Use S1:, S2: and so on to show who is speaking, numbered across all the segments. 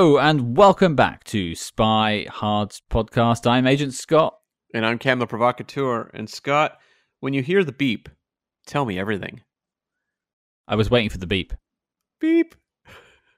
S1: Hello and welcome back to Spy Hard's podcast. I'm Agent Scott.
S2: And I'm Cam the Provocateur. And Scott, when you hear the beep, tell me everything.
S1: I was waiting for the beep.
S2: Beep.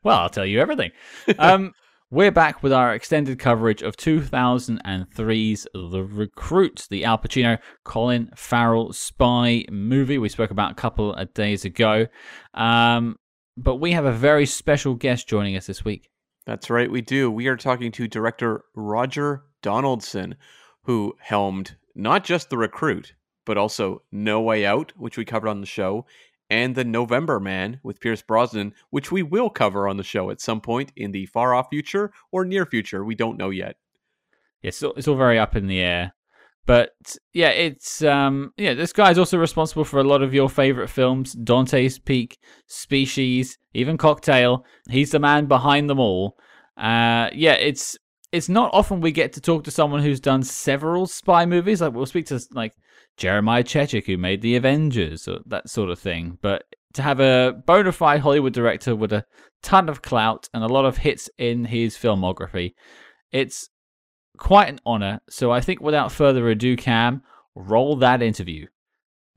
S1: Well, I'll tell you everything. Um, we're back with our extended coverage of 2003's The Recruit, the Al Pacino, Colin Farrell spy movie we spoke about a couple of days ago. Um, but we have a very special guest joining us this week.
S2: That's right, we do. We are talking to director Roger Donaldson, who helmed not just The Recruit, but also No Way Out, which we covered on the show, and The November Man with Pierce Brosnan, which we will cover on the show at some point in the far off future or near future. We don't know yet.
S1: Yeah, it's it's all very up in the air. But yeah, it's um yeah, this guy's also responsible for a lot of your favorite films, Dante's Peak, Species, even Cocktail. He's the man behind them all. Uh yeah, it's it's not often we get to talk to someone who's done several spy movies. Like we'll speak to like Jeremiah Chechik who made The Avengers or that sort of thing. But to have a bona fide Hollywood director with a ton of clout and a lot of hits in his filmography, it's quite an honor. So I think without further ado, Cam, roll that interview.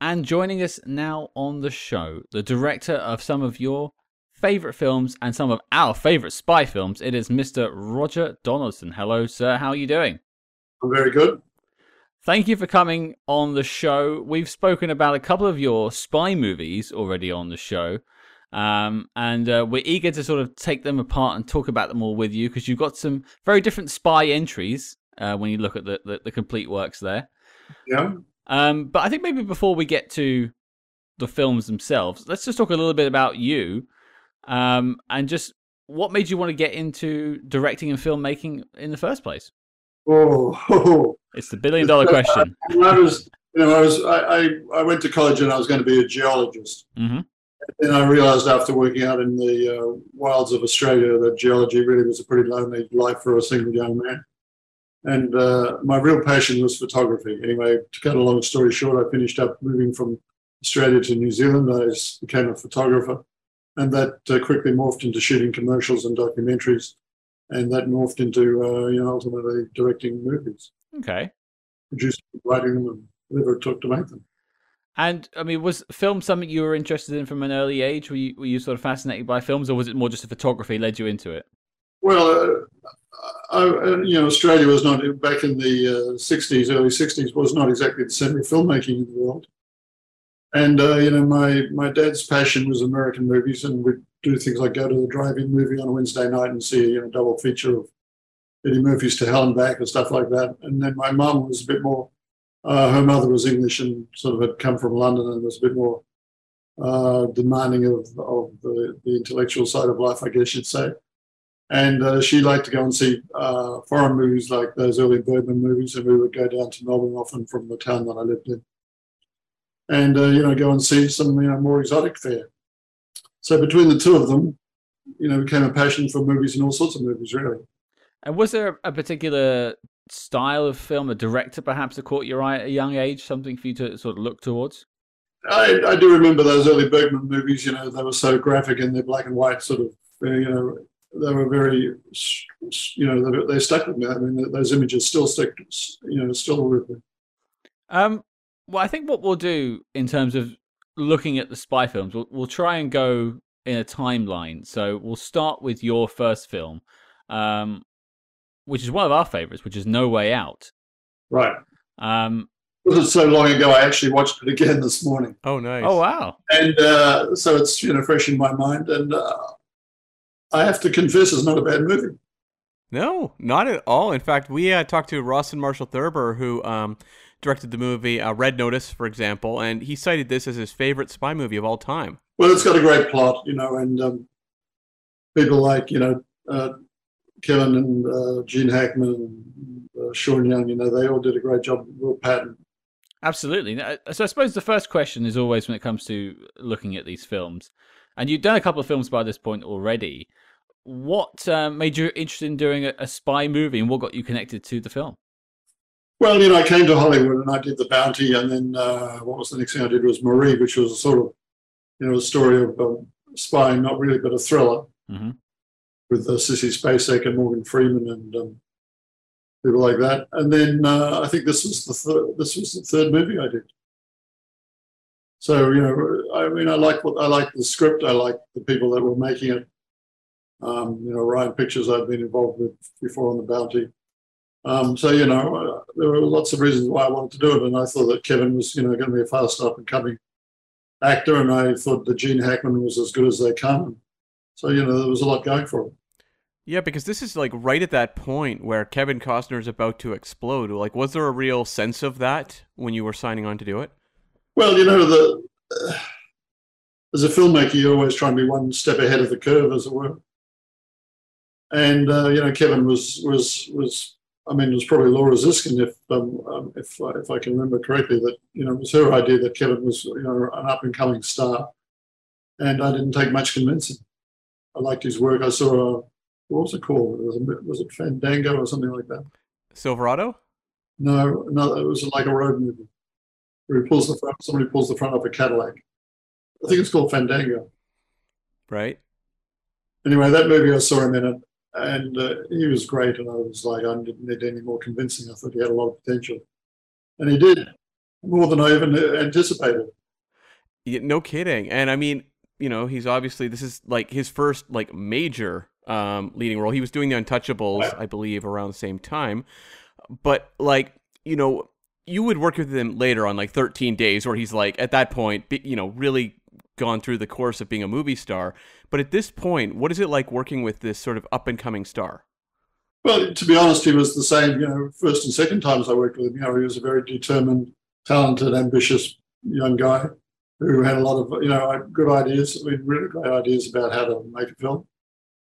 S1: And joining us now on the show, the director of some of your favorite films and some of our favorite spy films, it is Mr. Roger Donaldson. Hello, sir. How are you doing?
S3: I'm very good.
S1: Thank you for coming on the show. We've spoken about a couple of your spy movies already on the show. Um, and uh, we're eager to sort of take them apart and talk about them all with you because you've got some very different spy entries uh, when you look at the, the, the, complete works there.
S3: Yeah.
S1: Um, but I think maybe before we get to the films themselves, let's just talk a little bit about you um, and just what made you want to get into directing and filmmaking in the first place.
S3: Oh,
S1: it's the billion dollar question.
S3: I was, you know, I was, I, I, I, went to college and I was going to be a geologist.
S1: Mm-hmm.
S3: And I realized after working out in the uh, wilds of Australia that geology really was a pretty lonely life for a single young man. And uh, my real passion was photography. Anyway, to cut a long story short, I finished up moving from Australia to New Zealand. I became a photographer. And that uh, quickly morphed into shooting commercials and documentaries. And that morphed into, uh, you know, ultimately directing movies.
S1: Okay.
S3: Producing, writing them, and whatever it took to make them.
S1: And I mean, was film something you were interested in from an early age? Were you, were you sort of fascinated by films, or was it more just the photography led you into it?
S3: Well, uh, I, you know, Australia was not back in the uh, '60s, early '60s, was not exactly the centre of filmmaking in the world. And uh, you know, my my dad's passion was American movies, and we'd do things like go to the drive-in movie on a Wednesday night and see you know double feature of Audie Murphy's To Hell and Back and stuff like that. And then my mum was a bit more uh, her mother was English and sort of had come from London and was a bit more uh, demanding of, of the, the, intellectual side of life, I guess you'd say. And uh, she liked to go and see uh, foreign movies like those early Bergman movies, and we would go down to Melbourne often from the town that I lived in, and uh, you know go and see some you know more exotic fare. So between the two of them, you know, became a passion for movies and all sorts of movies, really.
S1: And was there a particular style of film, a director perhaps that caught your eye at a young age, something for you to sort of look towards?
S3: I, I do remember those early Bergman movies. You know, they were so graphic in their black and white sort of. You know, they were very. You know, they, they stuck with me. I mean, those images still stick. You know, still with me.
S1: Um. Well, I think what we'll do in terms of looking at the spy films, we'll, we'll try and go in a timeline. So we'll start with your first film, um, which is one of our favorites, which is No Way Out.
S3: Right.
S1: Um,
S3: it wasn't so long ago. I actually watched it again this morning.
S2: Oh, nice.
S1: Oh, wow.
S3: And uh, so it's you know fresh in my mind, and uh, I have to confess, it's not a bad movie.
S2: No, not at all. In fact, we uh, talked to Rawson Marshall Thurber, who um, directed the movie uh, Red Notice, for example, and he cited this as his favorite spy movie of all time.
S3: Well, it's got a great plot, you know, and um, people like you know uh, Kevin and uh, Gene Hackman and uh, Sean Young, you know, they all did a great job. Will Patton.
S1: Absolutely. So I suppose the first question is always when it comes to looking at these films, and you've done a couple of films by this point already. What uh, made you interested in doing a, a spy movie, and what got you connected to the film?
S3: Well, you know, I came to Hollywood and I did The Bounty, and then uh, what was the next thing I did was Marie, which was a sort of, you know, a story of um, spying, not really, but a thriller.
S1: Mm-hmm.
S3: With uh, Sissy Spacek and Morgan Freeman and um, people like that. And then uh, I think this was the third, this was the third movie I did. So you know, I mean, I like what I like the script. I like the people that were making it. Um, you know, Orion Pictures I've been involved with before on the Bounty. Um, so you know, uh, there were lots of reasons why I wanted to do it, and I thought that Kevin was you know going to be a fast up and coming actor, and I thought that Gene Hackman was as good as they come. So you know, there was a lot going for him.
S2: Yeah, because this is like right at that point where Kevin Costner is about to explode. Like, was there a real sense of that when you were signing on to do it?
S3: Well, you know, the uh, as a filmmaker, you're always try and be one step ahead of the curve, as it were. And uh, you know, Kevin was was was I mean, it was probably Laura Ziskin, if um, um, if if I can remember correctly, that you know it was her idea that Kevin was you know an up and coming star, and I didn't take much convincing. I liked his work. I saw a what was it called? Was it, was it Fandango or something like that?
S2: Silverado?
S3: No, no, it was like a road movie. Where he pulls the front, somebody pulls the front of a Cadillac. I think it's called Fandango.
S2: Right.
S3: Anyway, that movie I saw him in it, and uh, he was great. And I was like, I didn't need any more convincing. I thought he had a lot of potential, and he did more than I even anticipated.
S2: Yeah, no kidding. And I mean, you know, he's obviously this is like his first like major um, leading role. He was doing the Untouchables, I believe, around the same time. But like, you know, you would work with him later on like 13 days, where he's like at that point, you know, really gone through the course of being a movie star. But at this point, what is it like working with this sort of up and coming star?
S3: Well, to be honest, he was the same. You know, first and second times I worked with him, you know, he was a very determined, talented, ambitious young guy who had a lot of you know good ideas. I mean, really great ideas about how to make a film.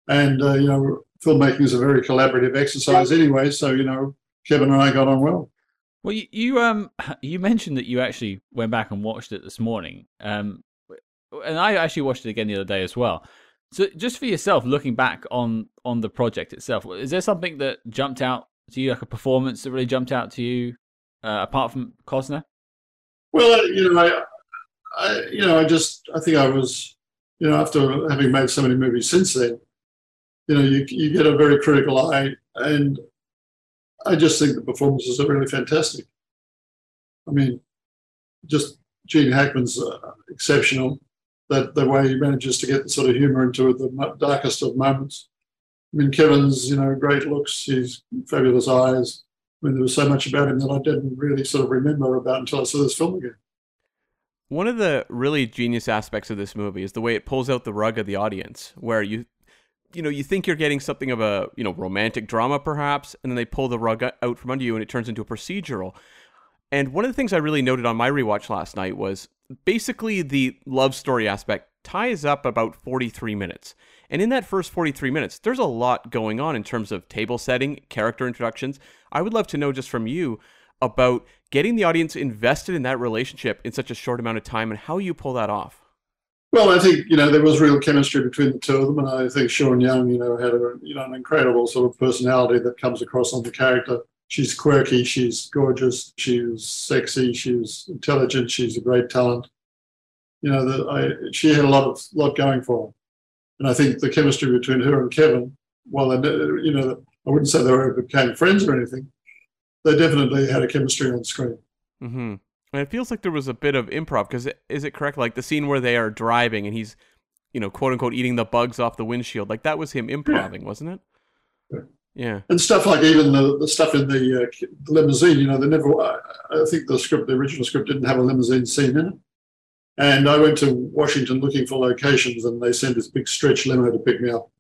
S3: And, uh, you know, filmmaking is a very collaborative exercise anyway. So, you know, Kevin and I got on well.
S1: Well, you, you um you mentioned that you actually went back and watched it this morning, um, and I actually watched it again the other day as well. So, just for yourself, looking back on on the project itself, is there something that jumped out to you, like a performance that really jumped out to you, uh, apart from Costner?
S3: Well, you know, I, I, you know, I just, I think I was, you know, after having made so many movies since then, you know, you, you get a very critical eye. And I just think the performances are really fantastic. I mean, just Gene Hackman's uh, exceptional. That the way he manages to get the sort of humour into it, the darkest of moments. I mean, Kevin's, you know, great looks, his fabulous eyes. I mean, there was so much about him that I didn't really sort of remember about until I saw this film again.
S2: One of the really genius aspects of this movie is the way it pulls out the rug of the audience, where you you know, you think you're getting something of a, you know, romantic drama perhaps, and then they pull the rug out from under you and it turns into a procedural. And one of the things I really noted on my rewatch last night was basically the love story aspect ties up about 43 minutes. And in that first 43 minutes, there's a lot going on in terms of table setting, character introductions. I would love to know just from you about getting the audience invested in that relationship in such a short amount of time and how you pull that off.
S3: Well, I think you know there was real chemistry between the two of them, and I think Sean Young, you know, had a you know an incredible sort of personality that comes across on the character. She's quirky, she's gorgeous, she's sexy, she's intelligent, she's a great talent. You know, the, I, she had a lot of lot going for her, and I think the chemistry between her and Kevin, they, you know, I wouldn't say they were became friends or anything, they definitely had a chemistry on screen.
S2: Mm-hmm. And it feels like there was a bit of improv because is it correct? Like the scene where they are driving and he's, you know, quote unquote, eating the bugs off the windshield. Like that was him improvising, yeah. wasn't it?
S3: Yeah.
S2: yeah.
S3: And stuff like even the, the stuff in the, uh, limousine, you know, they never, I think the script, the original script didn't have a limousine scene in it. And I went to Washington looking for locations and they sent this big stretch limo to pick me up.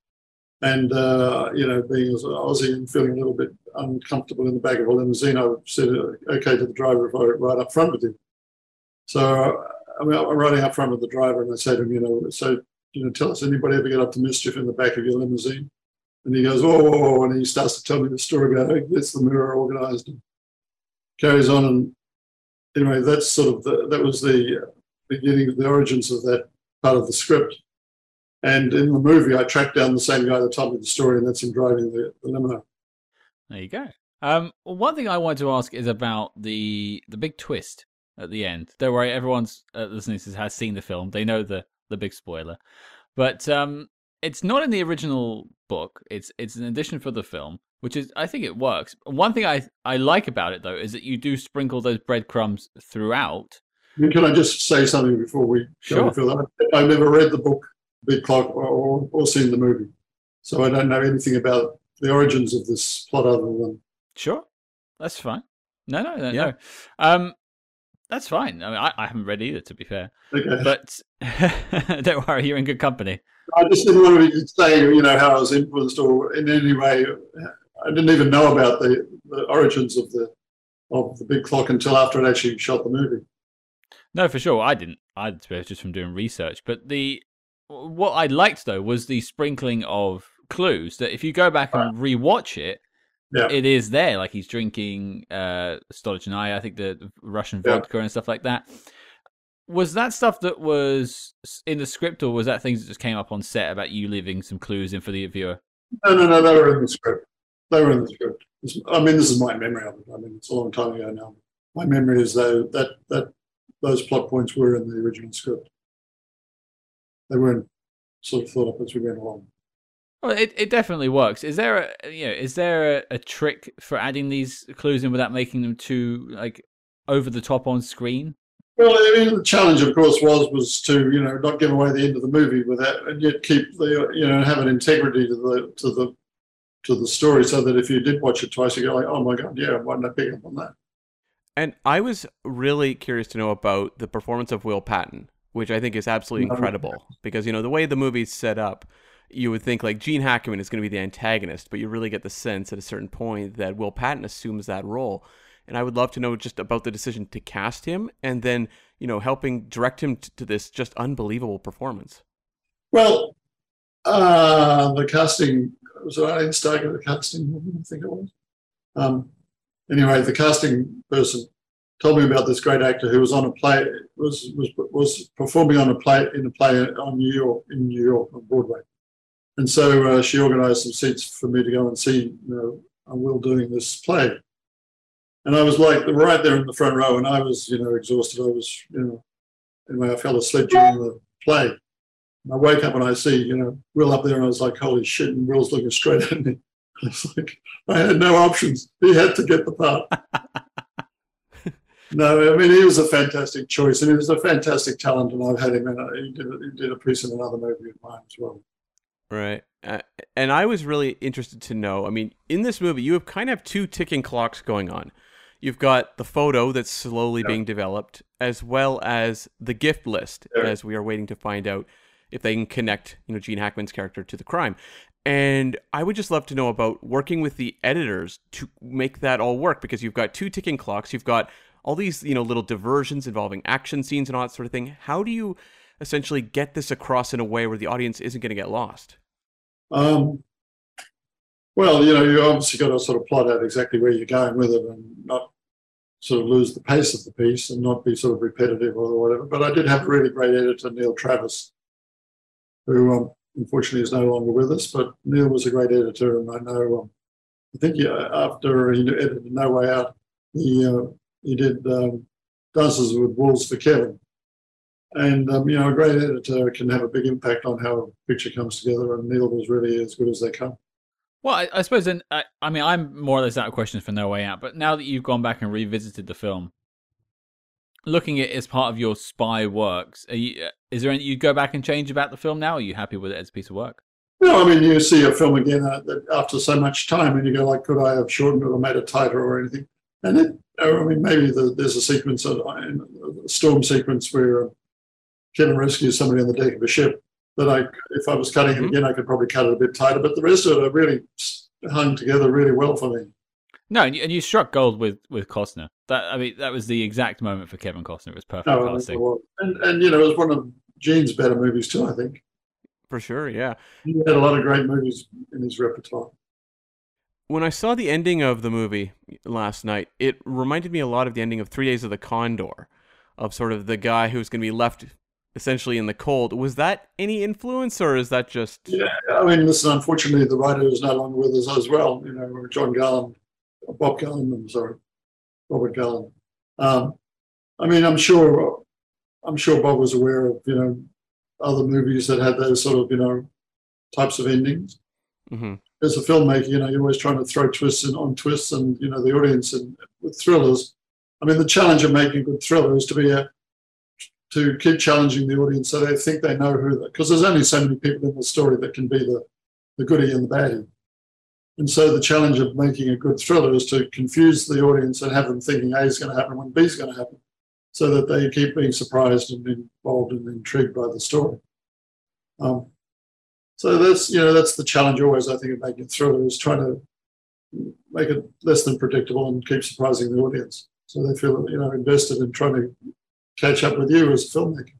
S3: And, uh, you know, being as an Aussie and feeling a little bit uncomfortable in the back of a limousine, I said, okay to the driver if I ride up front with him. So I'm riding up front with the driver and I say to him, you know, so, you know, tell us, anybody ever get up to mischief in the back of your limousine? And he goes, oh, and he starts to tell me the story about how he gets the mirror organized and carries on. And anyway, that's sort of the, that was the beginning, of the origins of that part of the script. And in the movie, I tracked down the same guy that told me the story, and that's him driving the, the limo.
S1: There you go. Um, one thing I wanted to ask is about the the big twist at the end. Don't worry, everyone's uh, listening to this has seen the film; they know the the big spoiler. But um, it's not in the original book. It's it's an addition for the film, which is I think it works. One thing I I like about it though is that you do sprinkle those breadcrumbs throughout.
S3: Can I just say something before we
S1: Sure.
S3: go further? I've never read the book Big Clock or, or, seen the movie, so I don't know anything about the origins of this plot other than
S1: Sure, that's fine. No, no, no,
S2: Yeah.
S1: no. Um, that's fine. I mean, I, I haven't read either, to be fair.
S3: okay.
S1: But don't worry, you're in good company.
S3: I just didn't want to say, you know, how I was influenced or in any way. I didn't even know about the, the origins of the of the big clock until after I'd actually shot the movie.
S1: No, for sure. I didn't. I just from doing research. But the what I liked though was the sprinkling of clues that if you go back and rewatch it,
S3: Yeah.
S1: it is there. Like he's drinking uh Stolichnaya, I I think the Russian
S3: Yeah.
S1: vodka and stuff like that. Was that stuff that was in the script, or was that things that just came up on set about you leaving some clues in for the viewer?
S3: No, no, no, they were in the script. They were in the script. I mean, this is my memory of it. I mean, it's a long time ago now. My memory is though that that those plot points were in the original script. They weren't sort of thought up as we went along.
S1: Well, it, it definitely works. Is there a you know is there a, a trick for adding these clues in without making them too like over the top on screen?
S3: Well, I mean, the challenge, of course, was was to you know not give away the end of the movie with that, and yet keep the you know have an integrity to the to the to the story, so that if you did watch it twice, you go like, oh my god, yeah, why didn't I pick up on that?
S2: And I was really curious to know about the performance of Will Patton, which I think is absolutely incredible because you know the way the movie's set up, you would think like Gene Hackman is going to be the antagonist, but you really get the sense at a certain point that Will Patton assumes that role. And I would love to know just about the decision to cast him and then, you know, helping direct him t- to this just unbelievable performance.
S3: Well, uh, the casting was I didn't start with the casting. I think it was. Um, anyway, the casting person told me about this great actor who was on a play was was was performing on a play in a play on New York in New York on Broadway, and so uh, she organised some seats for me to go and see. You know, Will doing this play, and I was like right there in the front row, and I was you know exhausted. I was you know anyway, I fell asleep during the play. And I wake up and I see, you know, Will up there, and I was like, holy shit, and Will's looking straight at me. I was like, I had no options. He had to get the part. no, I mean, he was a fantastic choice, and he was a fantastic talent, and I've had him in. A, he, did, he did a piece in another movie of mine as well.
S2: Right. Uh, and I was really interested to know. I mean, in this movie, you have kind of two ticking clocks going on. You've got the photo that's slowly
S3: Yeah.
S2: being developed, as well as the gift list,
S3: Yeah.
S2: as we are waiting to find out if they can connect, you know, Gene Hackman's character to the crime. And I would just love to know about working with the editors to make that all work because you've got two ticking clocks, you've got all these, you know, little diversions involving action scenes and all that sort of thing. How do you essentially get this across in a way where the audience isn't going to get lost?
S3: Um, well, you know, you obviously got to sort of plot out exactly where you're going with it and not sort of lose the pace of the piece and not be sort of repetitive or whatever. But I did have a really great editor, Neil Travis, who um, unfortunately is no longer with us. But Neil was a great editor, and I know, um, I think yeah, after he edited No Way Out, he uh, he did um, Dances with Wolves for Kevin. And um, you know, a great editor can have a big impact on how a picture comes together. And Neil was really as good as they come.
S1: Well, I, I suppose then. I, I mean, I'm more or less out of questions for No Way Out. But now that you've gone back and revisited the film, looking at it as part of your spy works, are you, uh, is there anything you go back and change about the film now? Are you happy with it as a piece of work?
S3: No, I mean, you see a film again uh, after so much time, and you go like, could I have shortened it or made it tighter or anything? And it, I mean, maybe the, there's a sequence, of, a storm sequence where uh, Kevin rescues somebody on the deck of a ship. That I, if I was cutting it
S2: Mhm.
S3: again, I could probably cut it a bit tighter. But the rest of it, are really hung together really well for me.
S1: No, and you, and you struck gold with with Costner. That I mean, that was the exact moment for Kevin Costner. It was perfect
S3: No,
S1: casting.
S3: and and you know, it was one of Gene's better movies too. I think
S2: For sure, yeah.
S3: he had a lot of great movies in his repertoire.
S2: When I saw the ending of the movie last night, it reminded me a lot of the ending of Three Days of the Condor, of sort of the guy who's going to be left essentially in the cold. Was that any influence, or is that just?
S3: Yeah, I mean, listen, unfortunately, the writer is no longer with us as well. You know, John Garland, Bob Garland, I'm sorry, Robert Garland. Um, I mean, I'm sure, I'm sure Bob was aware of you know other movies that had those sort of you know types of endings.
S2: Hmm
S3: As a filmmaker, you know, you're always trying to throw twists in, on twists, and you know, the audience and with thrillers. I mean, the challenge of making a good thriller is to be a to keep challenging the audience so they think they know who they because there's only so many people in the story that can be the the goody and the baddie. And so the challenge of making a good thriller is to confuse the audience and have them thinking A is going to happen when B is going to happen, so that they keep being surprised and involved and intrigued by the story. Um, so that's you know that's the challenge always I think of making a thriller is trying to make it less than predictable and keep surprising the audience so they feel you know invested in trying to catch up with you as a filmmaker.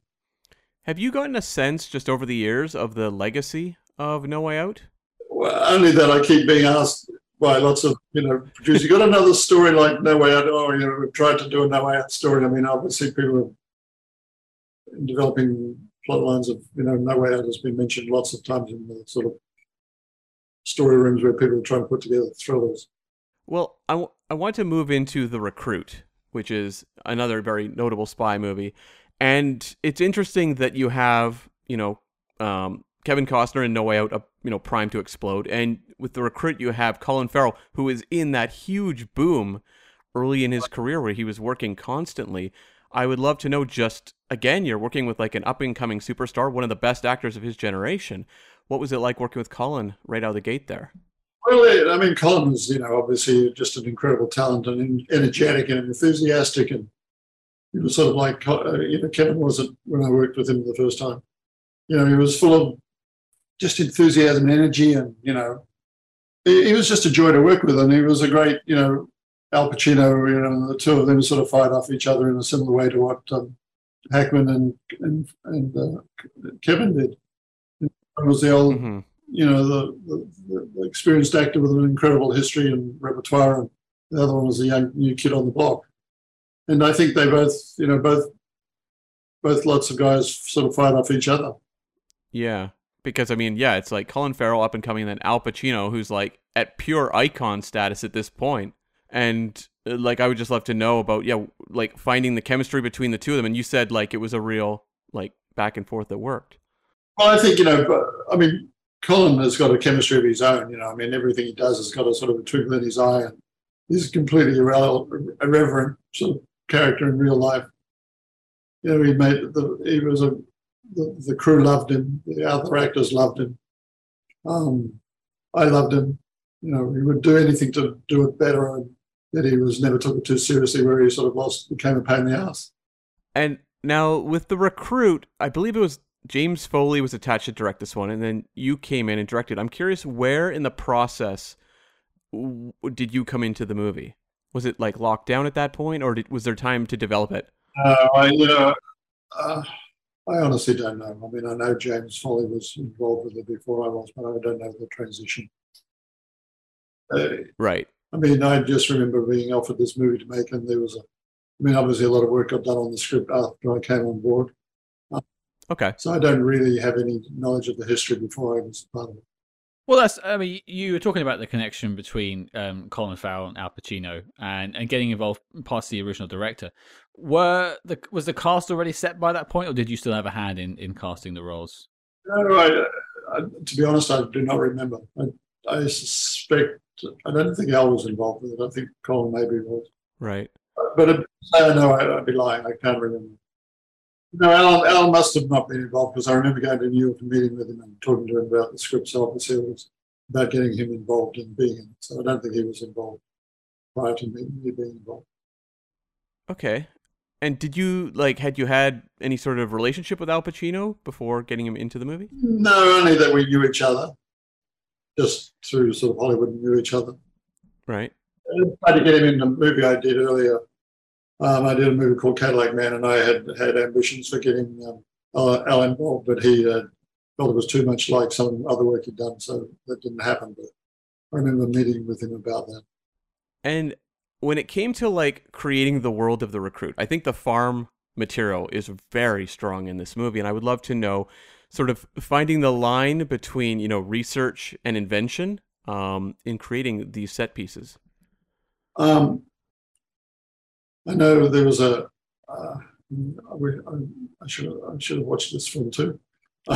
S2: Have you gotten a sense just over the years of the legacy of No Way Out?
S3: Well, only that I keep being asked by lots of you know producers. You got another story like No Way Out? Oh, you know, we've tried to do a No Way Out story. I mean, obviously, people are developing plot lines of you know No Way Out has been mentioned lots of times in the sort of story rooms where people are trying to put together thrillers.
S2: Well, I, w- I want to move into The Recruit, which is another very notable spy movie. And it's interesting that you have, you know, um, Kevin Costner in No Way Out, uh, you know, primed to explode. And with The Recruit, you have Colin Farrell, who is in that huge boom early in his career where he was working constantly. I would love to know just, again, you're working with like an up and coming superstar, one of the best actors of his generation. What was it like working with Colin right out of the gate there?
S3: Well, I mean, Colin was, you know, obviously just an incredible talent and energetic and enthusiastic, and he was sort of like, uh, you know, Kevin wasn't when I worked with him the first time. You know, he was full of just enthusiasm, and energy, and you know, he, was just a joy to work with, and he was a great, you know, Al Pacino. You know, the two of them sort of fight off each other in a similar way to what um, Hackman and and, and uh, Kevin did. It was the old
S2: Mhm.
S3: you know, the, the, the experienced actor with an incredible history and repertoire, and the other one was a young new kid on the block. And I think they both, you know, both both lots of guys sort of fight off each other.
S2: Yeah. Because I mean, yeah, it's like Colin Farrell up and coming, and then Al Pacino, who's like at pure icon status at this. And uh, like, I would just love to know about, yeah, like finding the chemistry between the two of them. And you said like it was a real like back and forth that worked.
S3: Well, I think you know, I mean, Colin has got a chemistry of his own. You know, I mean, everything he does has got a sort of a twinkle in his eye, and he's a completely irrele- irreverent sort of character in real life. You know, he made the he was a the, the crew loved him, the other actors loved him. Um, I loved him. You know, he would do anything to do it better, and that he was never took it too seriously. Where he sort of lost became a pain in the ass.
S2: And now with the recruit, I believe it was James Foley was attached to direct this one, and then you came in and directed. I'm curious where in the process did you come into the movie? Was it like locked down at that point, or did, was there time to develop it?
S3: Uh, I, you know, uh, I honestly don't know. I mean, I know James Foley was involved with it before I was, but I don't know the transition. Uh,
S2: Right.
S3: I mean, I just remember being offered this movie to make, and there was a, I mean, obviously a lot of work got done on the script after I came on board.
S2: Okay.
S3: So I don't really have any knowledge of the history before I was part of it.
S1: Well, that's. I mean, you were talking about the connection between um, Colin Farrell and Al Pacino, and, and getting involved past the original director. Were the was the cast already set by that point, or did you still have a hand in, in casting the roles?
S3: No, I, I, to be honest, I do not remember. I, I suspect, I don't think Al was involved with it. I think Colin maybe was.
S2: Right.
S3: But if I know, I, I'd be lying. I can't remember. No, Alan, Alan must have not been involved because I remember going to New York and meeting with him and talking to him about the script. So obviously it was about getting him involved in being in. So I don't think he was involved prior to me, me being involved.
S2: Okay. And did you like had you had any sort of relationship with Al Pacino before getting him into the movie?
S3: No, only that we knew each other, just through sort of Hollywood, knew each other.
S2: Right.
S3: I tried to get him in a movie I did earlier. Um, I did a movie called Cadillac Man, and I had had ambitions for getting um, uh, Al involved, but he uh, felt it was too much like some other work he'd done, so that didn't happen. But I remember meeting with him about that.
S2: And when it came to like creating the world of the recruit, I think the farm material is very strong in this movie, and I would love to know sort of finding the line between you know research and invention um, in creating these set pieces.
S3: Um, I know there was a. Uh, I, should I should have watched this film too.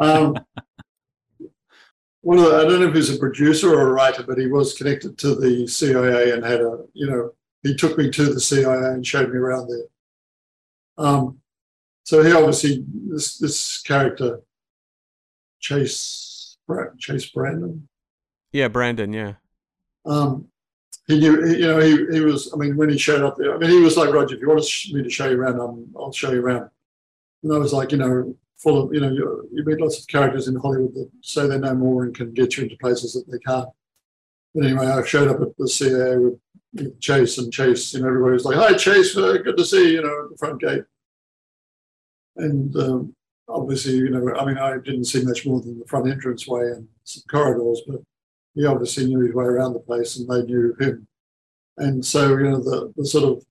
S3: um, one of the, I don't know if he's a producer or a writer, but he was connected to the CIA and had a, you know, he took me to the CIA and showed me around there. Um, so he obviously this this character, Chase Chase Brandon.
S2: Yeah, Brandon. Yeah.
S3: Um, he knew, you know, he, he was. I mean, when he showed up there, I mean, he was like Roger. If you want me to show you around, I'm, I'll show you around. And I was like, you know, full of, you know, you, you meet lots of characters in Hollywood that say they know more and can get you into places that they can't. But anyway, I showed up at the CIA with, with Chase, and Chase, you know, everybody was like, "Hi, Chase, uh, good to see you," you know, at the front gate. And um, obviously, you know, I mean, I didn't see much more than the front entrance way and some corridors, but he obviously knew his way around the place, and they knew him. And so, you know, the, the sort of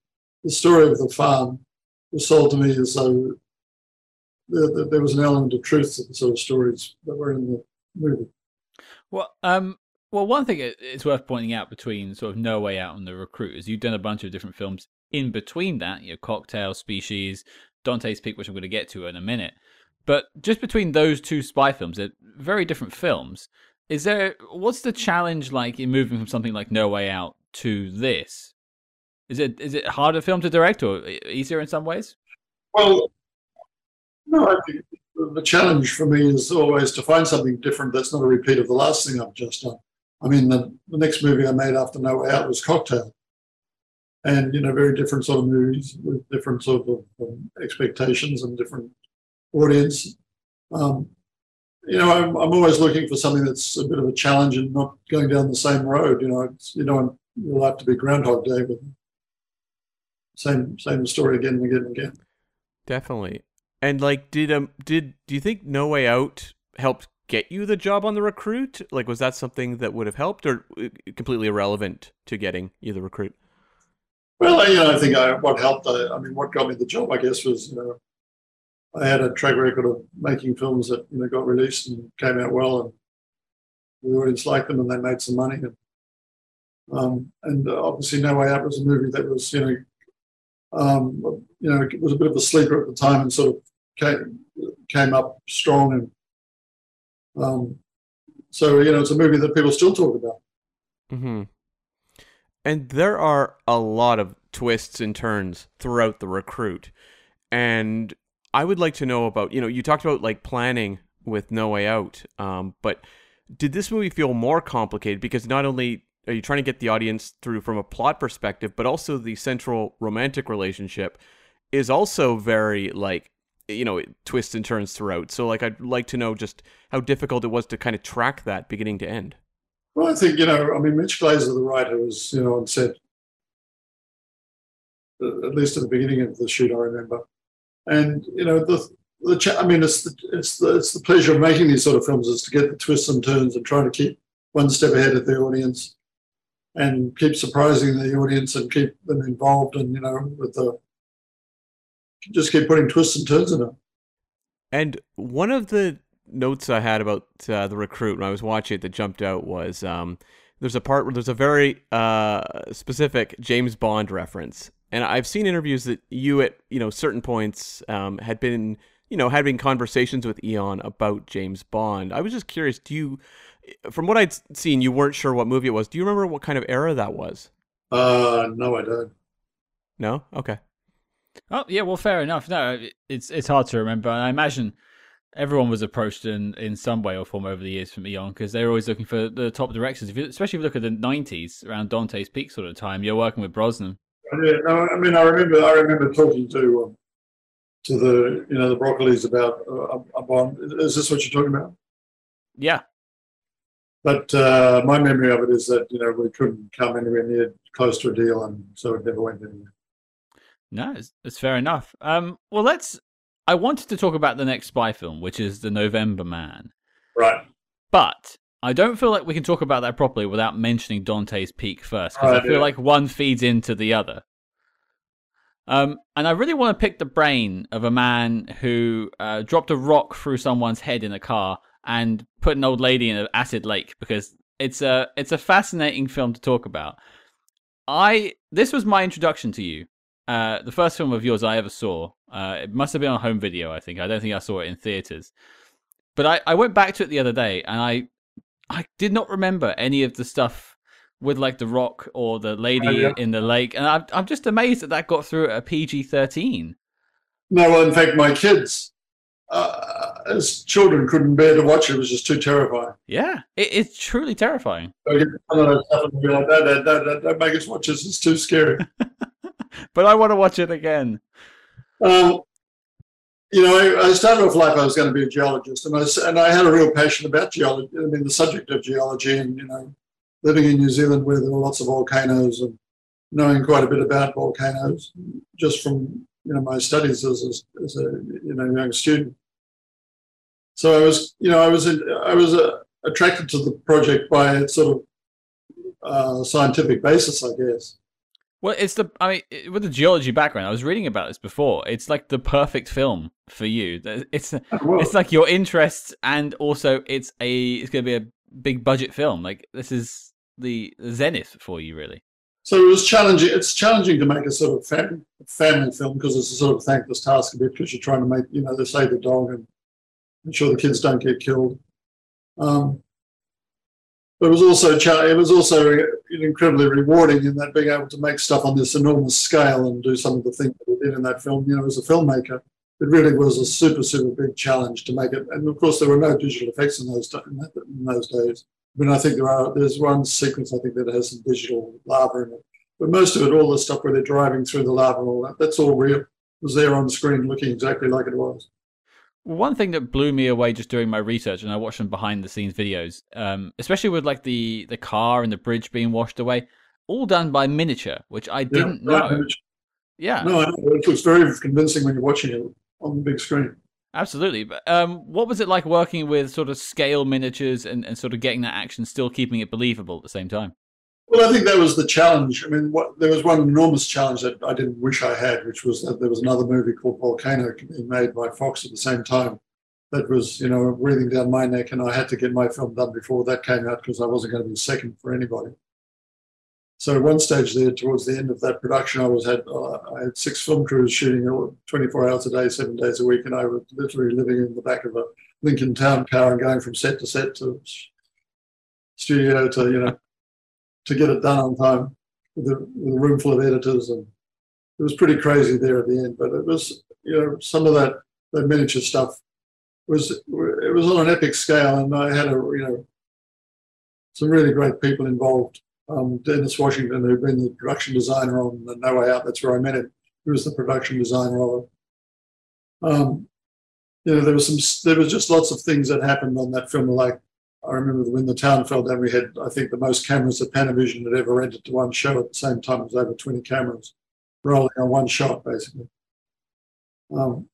S3: the story of the farm was sold to me as though there, there was an element of truth to the sort of stories that were in the movie.
S1: Well, um, well, one thing it's worth pointing out between sort of No Way Out and The Recruit is you've done a bunch of different films in between that, you know, Cocktail, Species, Dante's Peak, which I'm going to get to in a minute. But just between those two spy films, they're very different films. Is there what's the challenge like in moving from something like No Way Out to this? Is it is it harder film to direct or easier in some ways?
S3: Well, no, I think the challenge for me is always to find something different that's not a repeat of the last thing I've just done. I mean, the, the next movie I made after No Way Out was Cocktail, and you know, very different sort of movies with different sort of um, expectations and different audience. Um, you know, I'm, I'm always looking for something that's a bit of a challenge and not going down the same road. You know, you know, you'll have to be Groundhog Day with same same story again and again and again.
S2: Definitely. And like, did um, did do you think No Way Out helped get you the job on the recruit? Like, was that something that would have helped, or uh, completely irrelevant to getting you the recruit?
S3: Well, you know, I think I, what helped. I, I mean, what got me the job, I guess, was you know, I had a track record of making films that you know got released and came out well, and the audience liked them, and they made some money. And, um, and obviously, No Way Out was a movie that was you know, um, you know, it was a bit of a sleeper at the time, and sort of came came up strong, and um, so you know, it's a movie that people still talk about.
S2: Mm-hmm. And there are a lot of twists and turns throughout the recruit, and I would like to know about, you know, you talked about like planning with No Way Out, um, but did this movie feel more complicated because not only are you trying to get the audience through from a plot perspective, but also the central romantic relationship is also very like you know twists and turns throughout. So like I'd like to know just how difficult it was to kind of track that beginning to end.
S3: Well, I think you know, I mean, Mitch Glazer, the writer, was you know, and said uh, at least at the beginning of the shoot, I remember and you know the the I mean it's the, it's the it's the pleasure of making these sort of films is to get the twists and turns and trying to keep one step ahead of the audience and keep surprising the audience and keep them involved and you know with the just keep putting twists and turns in it.
S2: And one of the notes I had about uh, the recruit when I was watching it that jumped out was um, there's a part where there's a very uh, specific James Bond reference, and I've seen interviews that you at you know certain points um, had been you know having conversations with Eon about James Bond. I was just curious. Do you, from what I'd seen, you weren't sure what movie it was. Do you remember what kind of era that was?
S3: Uh, no, I don't.
S2: No. Okay.
S1: Oh yeah, well, fair enough. No, it's it's hard to remember. I imagine everyone was approached in, in some way or form over the years from Eon because they're always looking for the top directors. If you, especially if you look at the '90s, around Dante's Peak sort of time, you're working with Brosnan.
S3: Yeah, no, I mean, I remember, I remember talking to um, to the you know the Broccoli's about uh, a bond. Is this what you're talking about?
S1: Yeah.
S3: But uh, my memory of it is that you know we couldn't come anywhere near close to a deal, and so it never went anywhere.
S1: No, it's, it's fair enough. Um, well, let's. I wanted to talk about the next spy film, which is The November Man.
S3: Right.
S1: But I don't feel like we can talk about that properly without mentioning Dante's Peak first, because I feel like one feeds into the other. Um, and I really want to pick the brain of a man who uh, dropped a rock through someone's head in a car and put an old lady in an acid lake because it's a it's a fascinating film to talk about. I this was my introduction to you. Uh, the first film of yours I ever saw. Uh, it must have been on home video. I think I don't think I saw it in theaters. But I, I went back to it the other day and I I did not remember any of the stuff with like the rock or the lady
S3: Oh, yeah.
S1: in the lake, and I'm I'm just amazed that that got through at a PG thirteen.
S3: No, well, in fact, my kids, uh, as children, couldn't bear to watch it. It was just too terrifying.
S1: Yeah, it, it's truly terrifying.
S3: Like, no, no, no, no, don't make us watch this. It's too scary.
S1: But I want to watch it again.
S3: Um, you know, I, I started off life. I was going to be a geologist, and I and I had a real passion about geology. I mean, the subject of geology, and you know, living in New Zealand where there were lots of volcanoes, and knowing quite a bit about volcanoes just from you know my studies as a, as a you know young student. So I was, you know, I was in, I was uh, attracted to the project by its sort of uh, scientific basis, I guess.
S1: Well, it's the I mean, it- with the geology background, I was reading about this before. It's like the perfect film for you. It's it's like your interests, and also it's a it's going to be a big budget film. Like this is the zenith for you, really.
S3: So it was challenging. It's challenging to make a sort of family, family film because it's a sort of thankless task a bit because you're trying to make, you know, they save the dog and ensure the kids don't get killed. Um, but it was also cha- it was also incredibly rewarding in that being able to make stuff on this enormous scale and do some of the things that we did in that film. You know, as a filmmaker, it really was a super super big challenge to make it. And of course, there were no digital effects in those in, those days. I mean, I think there are. There's one sequence I think that has some digital lava in it, but most of it, all the stuff where they're driving through the lava and all that, that's all real. It was there on screen, looking exactly like it was.
S1: One thing that blew me away just doing my research, and I watched some behind the scenes videos, um, especially with like the the car and the bridge being washed away, all done by miniature, which I didn't
S3: Yeah,
S1: know.
S3: right.
S1: Yeah,
S3: No, I know. it looks very convincing when you're watching it on the big screen.
S1: absolutely. But um, what was it like working with sort of scale miniatures and, and sort of getting that action, still keeping it believable at the same time?
S3: Well, I think that was the challenge. I mean, what, there was one enormous challenge that I didn't wish I had, which was that there was another movie called Volcano being made by Fox at the same time. That was, you know, breathing down my neck, and I had to get my film done before that came out because I wasn't going to be second for anybody. So at one stage there, towards the end of that production, I was had uh, I had six film crews shooting 24 hours a day, seven days a week, and I was literally living in the back of a Lincoln Town car and going from set to set to studio to you know to get it done on time with a, with a room full of editors and it was pretty crazy there at the end but it was you know some of that that miniature stuff was it was on an epic scale and i had a you know some really great people involved. Um, dennis washington who'd been the production designer on the no way out that's where i met him he was the production designer of it. Um, you know there was some there was just lots of things that happened on that film like I remember when the town fell down, we had, I think, the most cameras that Panavision had ever rented to one show at the same time. It was over 20 cameras rolling on one shot, basically. Um,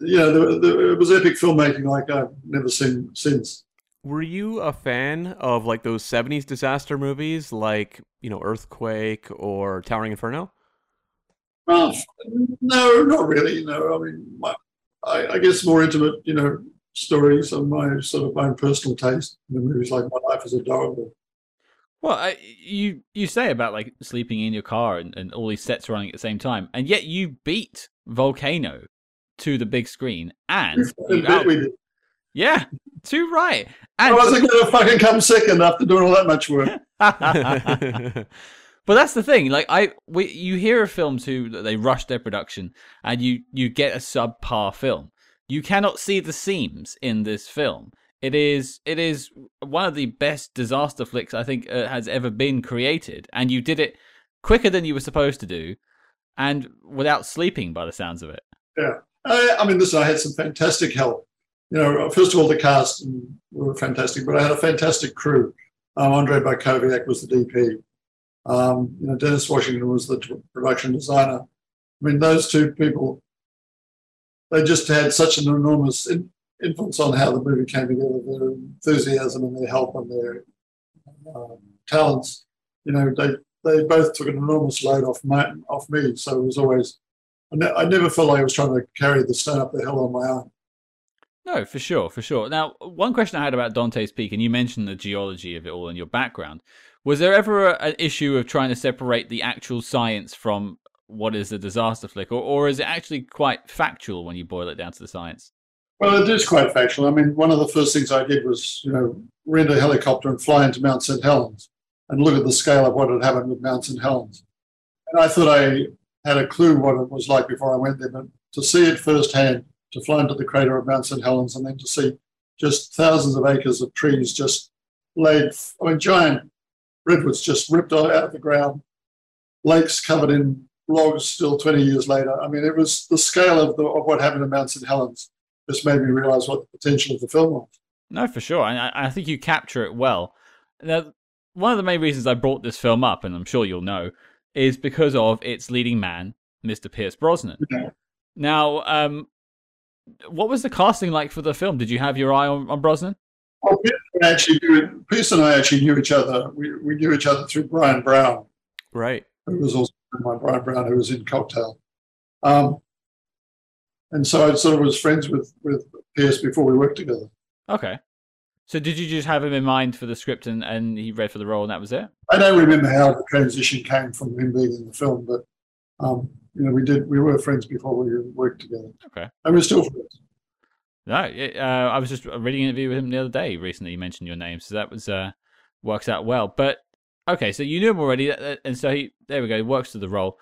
S3: yeah, the, the, it was epic filmmaking like I've never seen since.
S2: Were you a fan of like those 70s disaster movies like, you know, Earthquake or Towering Inferno?
S3: Well, no, not really. No, I mean, my, I, I guess more intimate, you know, stories of my sort of own personal taste. The movies like My Life as a Dog. Or,
S1: Well, I, you you say about like sleeping in your car and, and all these sets running at the same time, and yet you beat Volcano to the big screen, and out-
S3: we did.
S1: yeah, too right.
S3: I wasn't going to fucking come second after doing all that much work.
S1: but that's the thing. Like I, we, you hear of films who that they rush their production, and you you get a subpar film. You cannot see the seams in this film. It is it is one of the best disaster flicks I think uh, has ever been created, and you did it quicker than you were supposed to do, and without sleeping by the sounds of it.
S3: I, I mean, listen, I had some fantastic help. You know, first of all, the cast were fantastic, but I had a fantastic crew. Um, Andre Bartkowiak was the DP. Um, you know, Dennis Washington was the production designer. I mean, those two people, they just had such an enormous in, influence on how the movie came together. Their enthusiasm and their help and their um, talents. You know, they they both took an enormous load off my, off me. So it was always I, ne- I never felt like I was trying to carry the stone up the hill on my own.
S1: No, for sure, for sure. Now, one question I had about Dante's Peak, and you mentioned the geology of it all in your background. Was there ever a, an issue of trying to separate the actual science from what is a disaster flick, or, or is it actually quite factual when you boil it down to the science?
S3: Well, it is quite factual. I mean, one of the first things I did was, you know, rent a helicopter and fly into Mount St. Helens and look at the scale of what had happened with Mount St. Helens. And I thought I had a clue what it was like before I went there, but to see it firsthand, to fly into the crater of Mount St. Helens and then to see just thousands of acres of trees just laid, I mean, giant redwoods just ripped out of the ground, lakes covered in logs still 20 years later. I mean, it was the scale of, the, of what happened in Mount St. Helens just made me realize what the potential of the film was.
S1: No, for sure. And I, I think you capture it well. Now, one of the main reasons I brought this film up, and I'm sure you'll know, is because of its leading man, Mr. Pierce Brosnan.
S3: Yeah.
S1: Now, um, what was the casting like for the film? Did you have your eye on, on Brosnan?
S3: Well, Pierce and I actually knew, Pierce and I actually knew each other. We, we knew each other through Bryan Brown,
S2: Right.
S3: who was also my Bryan Brown, who was in Cocktail. Um, and so I sort of was friends with, with Pierce before we worked together.
S1: Okay. So did you just have him in mind for the script and, and he read for the role and that was it?
S3: I don't remember how the transition came from him being in the film, but um, you know, we did we were friends before we worked together.
S1: Okay.
S3: And we're still friends.
S1: No, it, uh, I was just reading an interview with him the other day recently. He mentioned your name, so that was uh, works out well. But okay, so you knew him already, uh, and so he there we go, he works to the role.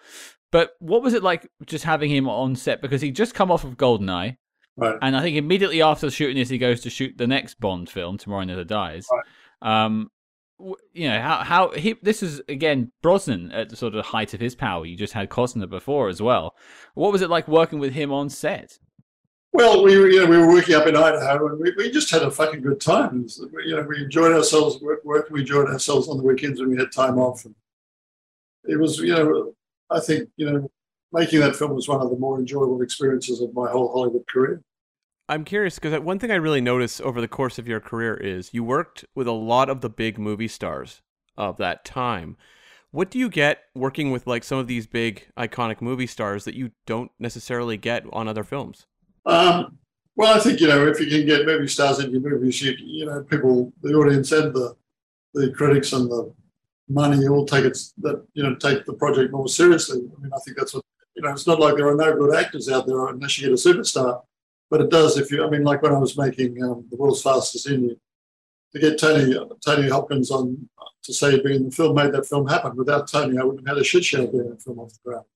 S1: But what was it like just having him on set because he just come off of Goldeneye,
S3: Right.
S1: and I think immediately after shooting this, he goes to shoot the next Bond film, Tomorrow Never Dies. Um, you know how how he this is again Brosnan at the sort of height of his power. You just had Costner before as well. What was it like working with him on set?
S3: Well, we were, you know, we were working up in Idaho, and we, we just had a fucking good time. You know, we enjoyed ourselves work. We enjoyed ourselves on the weekends when we had time off. And it was, you know, I think you know, making that film was one of the more enjoyable experiences of my whole Hollywood career.
S2: I'm curious because one thing I really noticed over the course of your career is you worked with a lot of the big movie stars of that time. What do you get working with like some of these big iconic movie stars that you don't necessarily get on other films?
S3: Um, well, I think you know if you can get movie stars in your movies, you you know people, the audience and the the critics and the money all take it that you know take the project more seriously. I mean, I think that's what you know. It's not like there are no good actors out there unless you get a superstar, but it does if you. I mean, like when I was making um, the world's fastest Indian, to get Tony Tony Hopkins on to say in the film made that film happen. Without Tony, I wouldn't have had a shit show getting that film off the ground.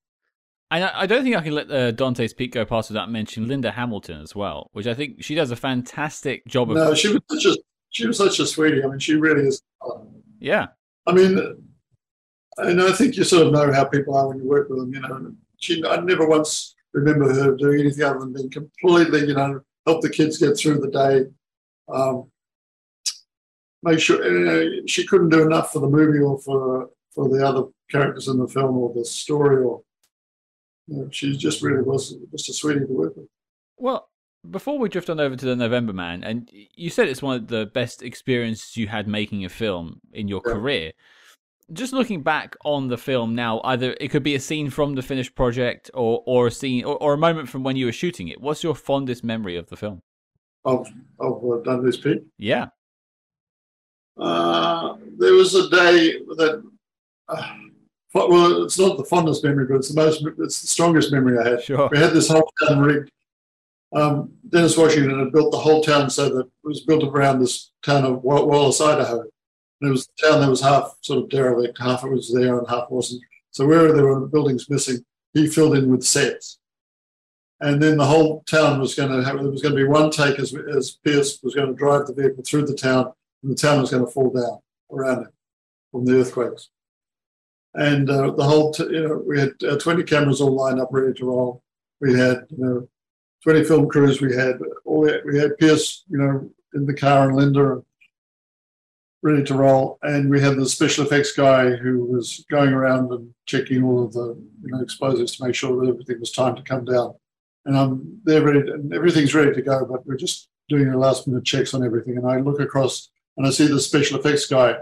S1: And I I don't think I can let uh, Dante's Peak go past without mentioning Linda Hamilton as well, which I think she does a fantastic job of.
S3: No, she was such a she was such a sweetie. I mean, she really is.
S1: Yeah,
S3: I mean, and I think you sort of know how people are when you work with them. You know, she I never once remember her doing anything other than being completely, you know, help the kids get through the day. Um, make sure uh, she couldn't do enough for the movie or for for the other characters in the film or the story or. You know, she just really was just a sweetie to work with.
S1: Well, before we drift on over to the November Man, and you said it's one of the best experiences you had making a film in your
S3: Yeah.
S1: career. Just looking back on the film now, either it could be a scene from the finished project, or or a scene, or, or a moment from when you were shooting it. What's your fondest memory of the film?
S3: Of of uh, Dante's Peak.
S1: Yeah,
S3: Uh, there was a day that, uh, well, it's not the fondest memory, but it's the most, it's the strongest memory I had.
S1: sure.
S3: We had this whole town rigged. Um, Dennis Washington had built the whole town so that it was built around this town of Wallace, Idaho. And it was a town that was half sort of derelict, half it was there and half wasn't. So wherever there were buildings missing, he filled in with sets. And then the whole town was going to have, there was going to be one take as, as Pierce was going to drive the vehicle through the town, and the town was going to fall down around it from the earthquakes. And uh, the whole, t- you know, we had uh, 20 cameras all lined up ready to roll. We had, you know, 20 film crews. We had all we had Pierce, you know, in the car and Linda ready to roll. And we had the special effects guy who was going around and checking all of the, you know, explosives to make sure that everything was timed to come down. And I'm there ready, to, and everything's ready to go, but we're just doing the last minute checks on everything. And I look across and I see the special effects guy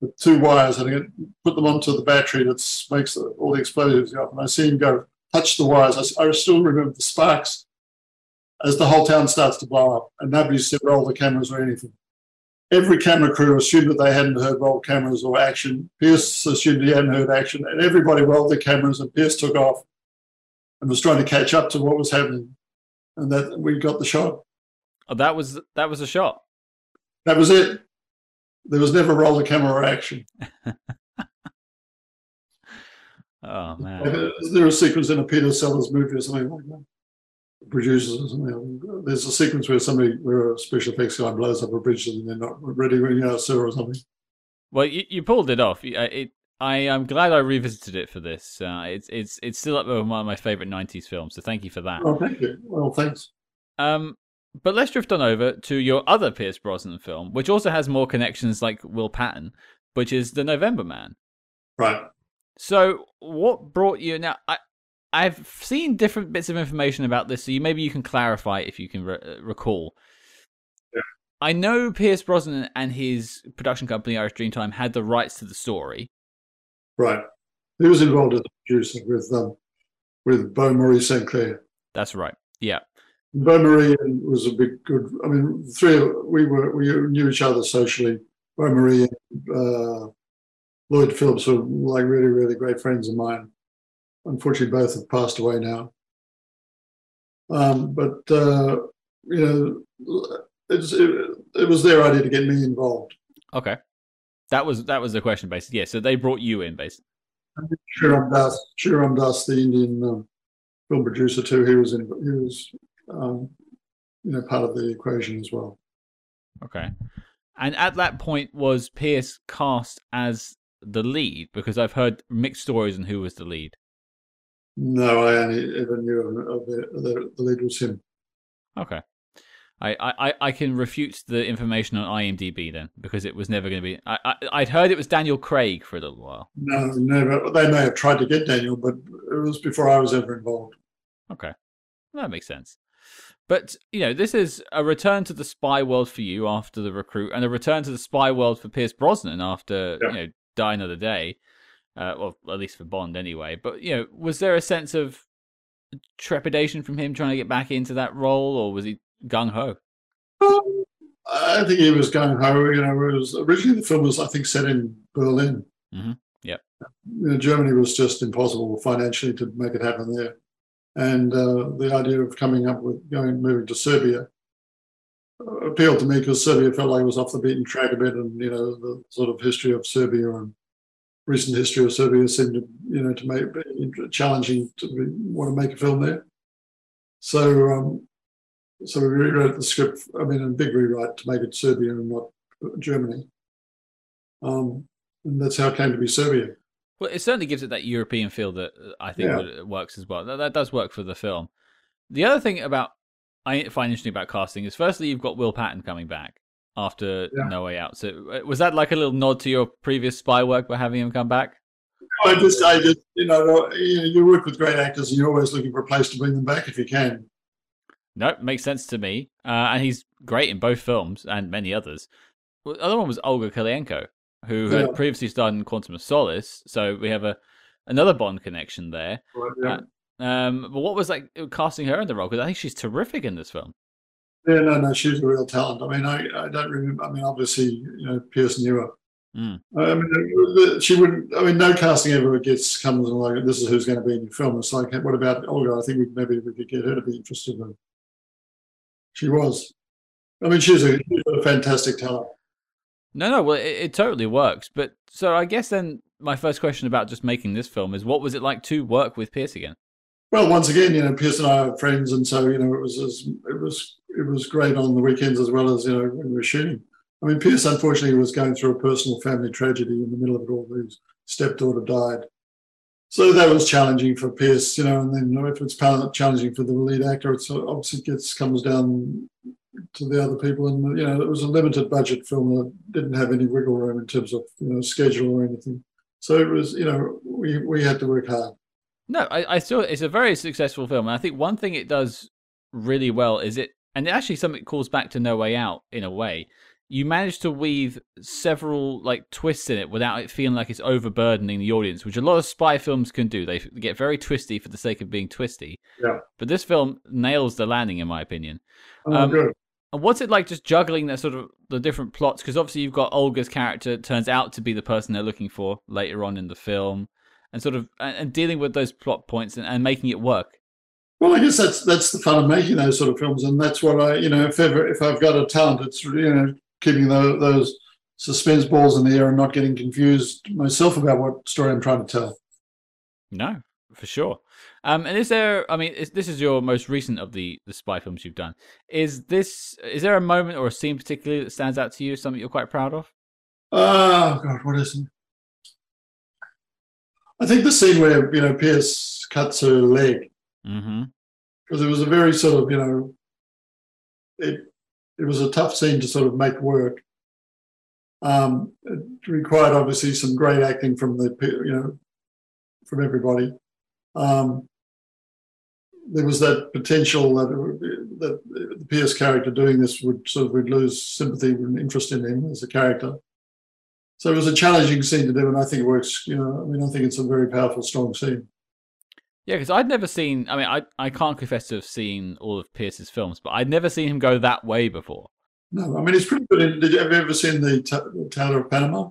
S3: with two wires and I put them onto the battery that makes all the explosives go up. And I see him go touch the wires. I still remember the sparks as the whole town starts to blow up, and nobody said roll the cameras or anything. Every camera crew assumed that they hadn't heard roll cameras or action. Pierce assumed he hadn't heard action, and everybody rolled their cameras, and Pierce took off and was trying to catch up to what was happening, and that we got the shot.
S1: Oh, that was that was a shot.
S3: That was it. There was never roller camera action.
S1: oh man!
S3: There a sequence in a Peter Sellers movie or something like that. Producers or something. There's a sequence where somebody, where a special effects guy blows up a bridge and they're not ready when you're sir or something.
S1: Well, you, you pulled it off. It, I am glad I revisited it for this. Uh, it's it's it's still up there with one of my favorite '90s films. So thank you for that.
S3: Oh, thank you. Well, thanks.
S1: Um, but let's drift on over to your other Pierce Brosnan film, which also has more connections like Will Patton, which is The November Man.
S3: Right.
S1: So, what brought you now? I I've seen different bits of information about this, so you, maybe you can clarify if you can re- uh, recall.
S3: Yeah.
S1: I know Pierce Brosnan and his production company Irish Dreamtime had the rights to the story.
S3: Right. He was involved as a producer with um, with Beau Marie St. Clair.
S1: That's right. Yeah.
S3: Beau Marie was a big good. I mean, three of we were we knew each other socially. Beau Marie and uh, Lloyd Phillips were like really really great friends of mine. Unfortunately, both have passed away now. Um, but uh, you know, it, it was their idea to get me involved.
S1: Okay, that was that was the question, basically. Yeah, so they brought you in, basically.
S3: Sriram Das, Sriram Das, the Indian um, film producer too. He was in. He was um, you know, part of the equation as well.
S1: Okay. And at that point, was Pierce cast as the lead? Because I've heard mixed stories on who was the lead.
S3: No, I only ever knew of the, the, the lead was him.
S1: Okay. I, I, I can refute the information on IMDb then because it was never going to be. I, I I'd heard it was Daniel Craig for a little while.
S3: No, never. They may have tried to get Daniel, but it was before I was ever involved.
S1: Okay, that makes sense. But you know, this is a return to the spy world for you after the recruit, and a return to the spy world for Pierce Brosnan after yeah. you know Die Another Day. Uh, well, at least for Bond, anyway. But you know, was there a sense of trepidation from him trying to get back into that role, or was he gung ho?
S3: Um, I think he was gung ho. You know, it was originally the film was I think set in Berlin.
S1: Mm-hmm. Yep.
S3: You know, Germany was just impossible financially to make it happen there and uh, the idea of coming up with going moving to Serbia uh, appealed to me because Serbia felt like it was off the beaten track a bit, and you know the sort of history of Serbia and recent history of Serbia seemed to you know to make challenging to be, want to make a film there. So um, so we rewrote the script. I mean, a big rewrite to make it Serbia and not Germany. Um, and that's how it came to be Serbia.
S1: Well, it certainly gives it that European feel that uh, I think yeah. works as well. That, that does work for the film. The other thing about I find interesting about casting is, firstly, you've got Will Patton coming back after yeah. No Way Out. So uh, was that like a little nod to your previous spy work by having him come back?
S3: I just, I just, you know, you work with great actors, and you're always looking for a place to bring them back if you can.
S1: No, makes sense to me, uh, and he's great in both films and many others. the other one was Olga Kurylenko, who yeah. had previously starred in Quantum of Solace. So we have a another Bond connection there.
S3: Right, yeah.
S1: uh, um, but what was like casting her in the role? Because I think she's terrific in this film.
S3: Yeah, no, no, she's a real talent. I mean, I, I don't remember. I mean, obviously, you know, Pierce knew her.
S1: Mm.
S3: I mean, she wouldn't. I mean, no casting ever gets comes and like this is who's going to be in your film. It's like, what about Olga? I think we, maybe we could get her to be interested in. She was. I mean, she's a, she's a fantastic talent.
S1: No, no, well, it, it, totally works. But so I guess then my first question about just making this film is what was it like to work with Pierce again?
S3: Well, once again, you know, Pierce and I are friends, and so you know, it was it was it was great on the weekends as well as you know when we were shooting. I mean, Pierce unfortunately was going through a personal family tragedy in the middle of it all. His stepdaughter died, so that was challenging for Pierce, you know. And then you know, if it's challenging for the lead actor, it's obviously gets comes down to the other people. And, you know, it was a limited budget film that didn't have any wiggle room in terms of, you know, schedule or anything. So it was, you know, we, we had to work hard.
S1: No, I, I still, it's a very successful film. And I think one thing it does really well is it, and actually something calls back to No Way Out in a way. You manage to weave several like twists in it without it feeling like it's overburdening the audience, which a lot of spy films can do. They get very twisty for the sake of being twisty.
S3: Yeah.
S1: But this film nails the landing, in my opinion.
S3: Oh, um, good.
S1: And what's it like just juggling that sort of the different plots? Because obviously you've got Olga's character turns out to be the person they're looking for later on in the film, and sort of and, dealing with those plot points and, and making it work.
S3: Well, I guess that's that's the fun of making those sort of films, and that's what I, you know, if ever if I've got a talent, it's you know keeping those, those suspense balls in the air and not getting confused myself about what story I'm trying to tell.
S1: No, for sure. Um, and is there? I mean, is, this is your most recent of the the spy films you've done. Is this? Is there a moment or a scene particularly that stands out to you? Something you're quite proud of?
S3: Oh God, what is it? I think the scene where you know Pierce cuts her leg
S1: Mm-hmm.
S3: because it was a very sort of you know it it was a tough scene to sort of make work. Um, it required obviously some great acting from the you know from everybody. Um, there was that potential that, it that the Pierce character doing this would sort of would lose sympathy and interest in him as a character. So it was a challenging scene to do, and I think it works. You know, I mean, I think it's a very powerful, strong scene.
S1: Yeah, because I'd never seen. I mean, I I can't confess to have seen all of Pierce's films, but I'd never seen him go that way before.
S3: No, I mean, it's pretty good. Did you have you ever seen the, the Tailor of Panama?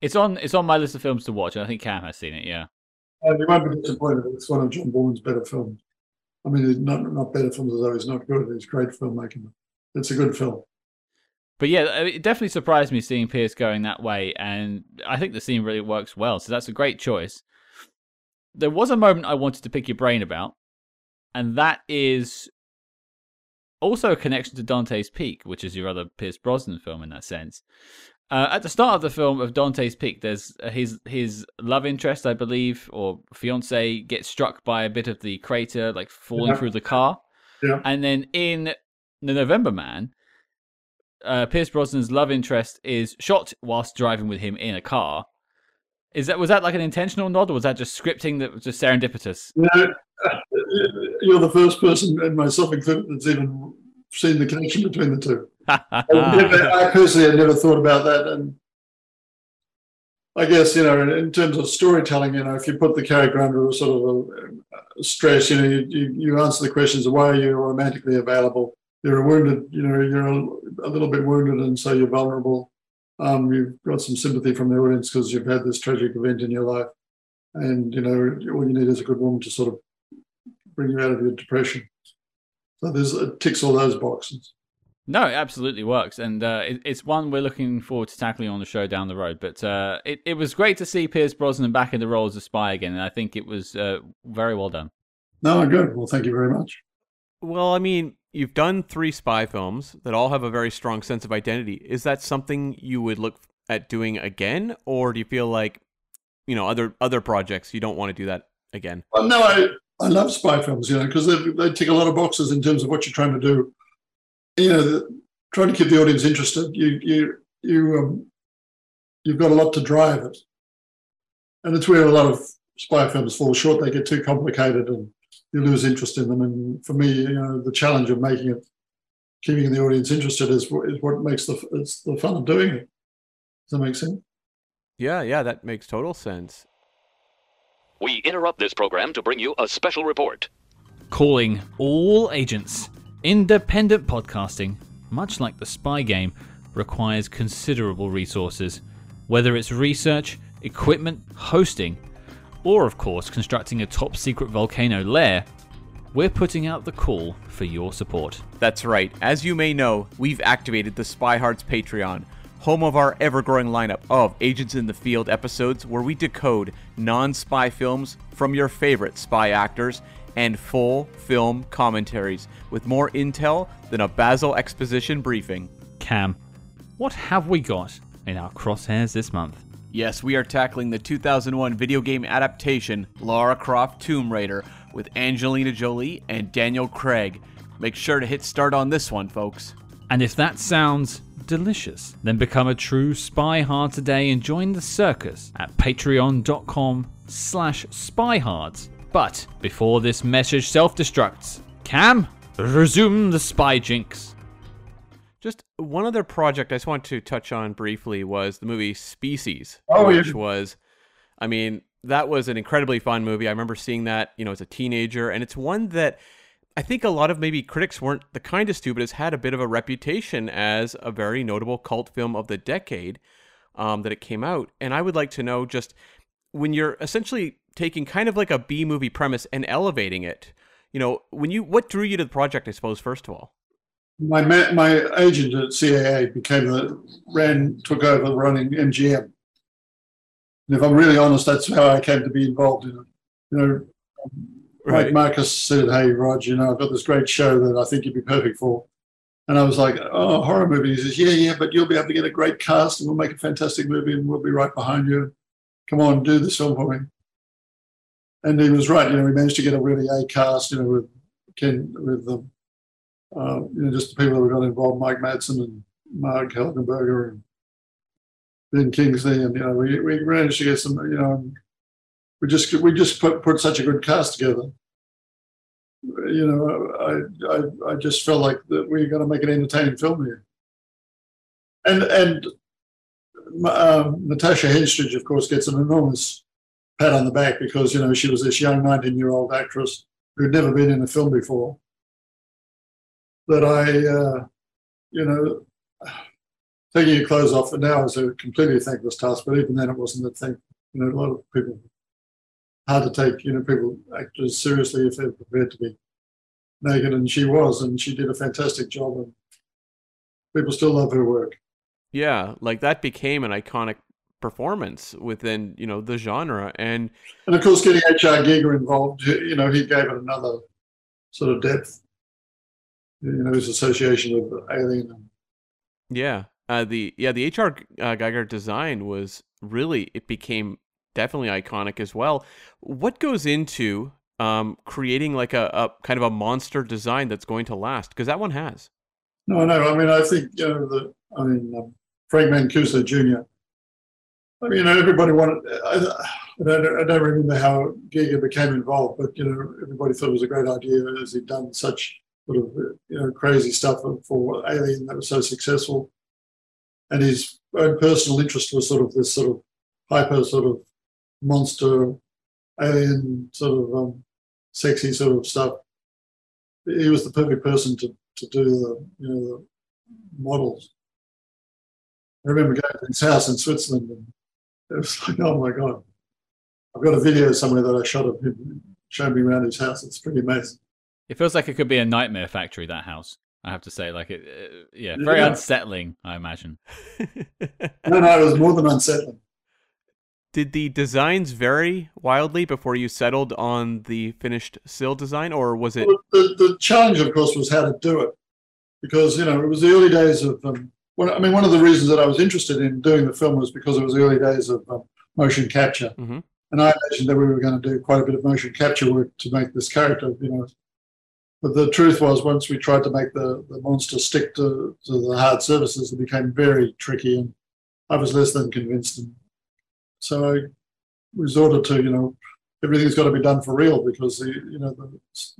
S1: It's on it's on my list of films to watch, and I think Cam has seen it. Yeah.
S3: Uh, you won't be disappointed. It's one of John Boorman's better films. I mean, it's not not better films though he's not good. He's great filmmaking. It's a good film.
S1: But yeah, it definitely surprised me seeing Pierce going that way, and I think the scene really works well. So that's a great choice. There was a moment I wanted to pick your brain about, and that is also a connection to Dante's Peak, which is your other Pierce Brosnan film in that sense. Uh, at the start of the film of Dante's Peak, there's uh, his his love interest, I believe, or fiance gets struck by a bit of the crater, like falling
S3: Yeah.
S1: through the car.
S3: Yeah.
S1: And then in the November Man, uh, Pierce Brosnan's love interest is shot whilst driving with him in a car. Is that was that like an intentional nod, or was that just scripting that was just serendipitous?
S3: You know, you're the first person, and myself included, that's even seen the connection between the two. I, never, I personally had never thought about that, and I guess you know, in, in terms of storytelling, you know, if you put the character under a sort of a, a stress, you know, you, you, you answer the questions of why are you romantically available. You're a wounded, you know, you're a, a little bit wounded, and so you're vulnerable. Um, you've got some sympathy from the audience because you've had this tragic event in your life, and you know, all you need is a good woman to sort of bring you out of your depression. So there's it ticks all those boxes.
S1: No, it absolutely works, and uh, it, it's one we're looking forward to tackling on the show down the road. But uh, it it was great to see Pierce Brosnan back in the role as a spy again, and I think it was uh, very well done.
S3: No, good. Well, thank you very much.
S2: Well, I mean, you've done three spy films that all have a very strong sense of identity. Is that something you would look at doing again, or do you feel like, you know, other other projects you don't want to do that again?
S3: Well, no, I, I love spy films, you know, because they, they tick a lot of boxes in terms of what you're trying to do. You know, the, trying to keep the audience interested. You you you um, you've got a lot to drive it, and it's where a lot of spy films fall short. They get too complicated, and you lose interest in them. And for me, you know, the challenge of making it, keeping the audience interested, is what- is what makes the it's the fun of doing it. Does that make sense?
S2: Yeah, yeah, that makes total sense.
S4: We interrupt this program to bring you a special report.
S1: Calling all agents. Independent podcasting, much like the spy game, requires considerable resources, whether it's research, equipment, hosting, or of course constructing a top secret volcano lair. We're putting out the call for your support.
S2: That's right. As you may know, we've activated the Spy Hards Patreon, home of our ever growing lineup of Agents in the Field episodes where we decode non spy films from your favorite spy actors and full film commentaries with more intel than a Basil exposition briefing.
S1: Cam, what have we got in our crosshairs this month?
S2: Yes, we are tackling the 2001 video game adaptation Lara Croft Tomb Raider with Angelina Jolie and Daniel Craig. Make sure to hit start on this one, folks.
S1: And if that sounds delicious, then become a true spy hard today and join the circus at patreon.com slash spyhards. But before this message self-destructs, Cam, resume the spy jinx.
S2: Just one other project I just want to touch on briefly was the movie Species,
S3: Oh, yeah.
S2: which was, I mean, that was an incredibly fun movie. I remember seeing that, you know, as a teenager, and it's one that I think a lot of maybe critics weren't the kindest to, but has had a bit of a reputation as a very notable cult film of the decade um, that it came out. And I would like to know just when you're essentially taking kind of like a B movie premise and elevating it, you know, when you what drew you to the project? I suppose first of all.
S3: My my agent at CAA became the ran took over running MGM. And if I'm really honest, that's how I came to be involved in it. You know,
S2: Right.
S3: Marcus said, "Hey, Rod, you know, I've got this great show that I think you'd be perfect for." And I was like, "Oh, horror movie." He says, "Yeah, yeah, but you'll be able to get a great cast, and we'll make a fantastic movie, and we'll be right behind you. Come on, do this film for me." And he was right. You know, we managed to get a really A cast. You know, with Ken, with the, uh, you know, just the people that we got involved: Mike Madsen and Marg Helgenberger and Ben Kingsley, and you know, we we managed to get some. You know, we just we just put put such a good cast together you know, I, I, I just felt like that we are going to make an entertaining film here. And and um, Natasha Henstridge, of course, gets an enormous pat on the back because you know she was this young 19 year old actress who'd never been in a film before. That I, uh, you know, taking your clothes off for now is a completely thankless task, but even then it wasn't a thing. You know, a lot of people hard to take, you know, people actors seriously if they're prepared to be naked, and she was, and she did a fantastic job, and people still love her work.
S2: Yeah, like that became an iconic performance within you know the genre, and
S3: And of course, getting H.R. Giger involved, you know, he gave it another sort of depth. You know, his association with Alien. And,
S2: yeah, uh, the yeah the HR uh, Giger design was really it became definitely iconic as well. What goes into um, creating like a, a kind of a monster design that's going to last? Because that one has.
S3: no, no, I mean, I think you know the. I mean, um, Frank Mancuso Jr. I mean, you know, everybody wanted. I, I, don't, I don't remember how Giger became involved, but you know, everybody thought it was a great idea as he'd done such sort of you know crazy stuff for Alien that was so successful, and his own personal interest was sort of this sort of hyper sort of monster alien sort of um, sexy sort of stuff. He was the perfect person to, to do the you know the models. I remember going to his house in Switzerland and it was like, oh my god. I've got a video somewhere that I shot of him showing me around his house. It's pretty amazing.
S1: It feels like it could be a nightmare factory. That house, I have to say, like it, uh, yeah, very
S3: Yeah.
S1: unsettling. I imagine.
S3: No, no, it was more than unsettling.
S2: Did the designs vary wildly before you settled on the finished Sil design, or was it?
S3: Well, the, the challenge, of course, was how to do it, because you know it was the early days of. Um, well, I mean, one of the reasons that I was interested in doing the film was because it was the early days of um, motion capture,
S2: Mhm.
S3: and I imagined that we were going to do quite a bit of motion capture work to make this character, you know. But the truth was, once we tried to make the, the monster stick to, to the hard surfaces, it became very tricky, and I was less than convinced. And so I resorted to, you know, everything's got to be done for real because the you know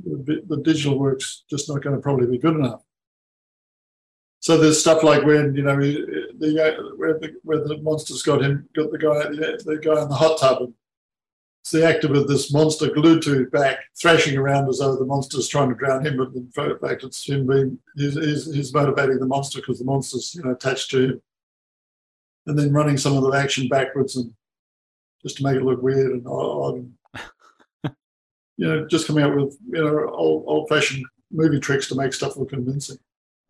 S3: the, the, digital work's just not going to probably be good enough. So there's stuff like when you know the uh, where the where the monster's got him got the guy the, the guy in the hot tub and it's the actor with this monster glued to his back thrashing around as though the monster's trying to drown him but in fact it's him being he's, he's, he's motivating the monster because the monster's you know attached to him and then running some of the action backwards and just to make it look weird and odd. And, you know, just coming out with you know old old fashioned movie tricks to make stuff look convincing.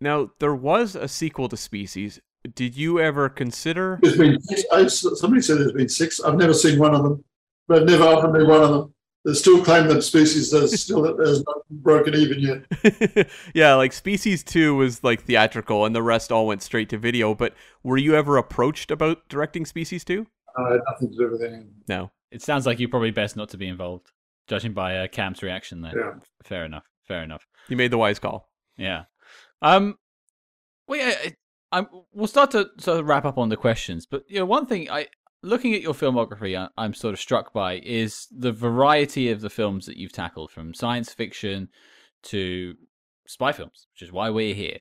S2: Now there was a sequel to Species. Did you ever consider?
S3: There's been six, I, somebody said there's been six. I've never seen one of them, but I've never offered me one of them. They still claim that species is still has not broken even yet.
S2: yeah, like Species Two was like theatrical, and the rest all went straight to video. But were you ever approached about directing Species Two?
S3: I nothing to do with anything.
S2: No.
S1: It sounds like you're probably best not to be involved, judging by uh, Cam's reaction there.
S3: Yeah.
S1: Fair enough. Fair enough.
S2: You made the wise call.
S1: Yeah. Um. Well, yeah, I, I'm. We'll start to sort of wrap up on the questions, but you know, one thing I, looking at your filmography, I, I'm sort of struck by is the variety of the films that you've tackled, from science fiction to spy films, which is why we're here.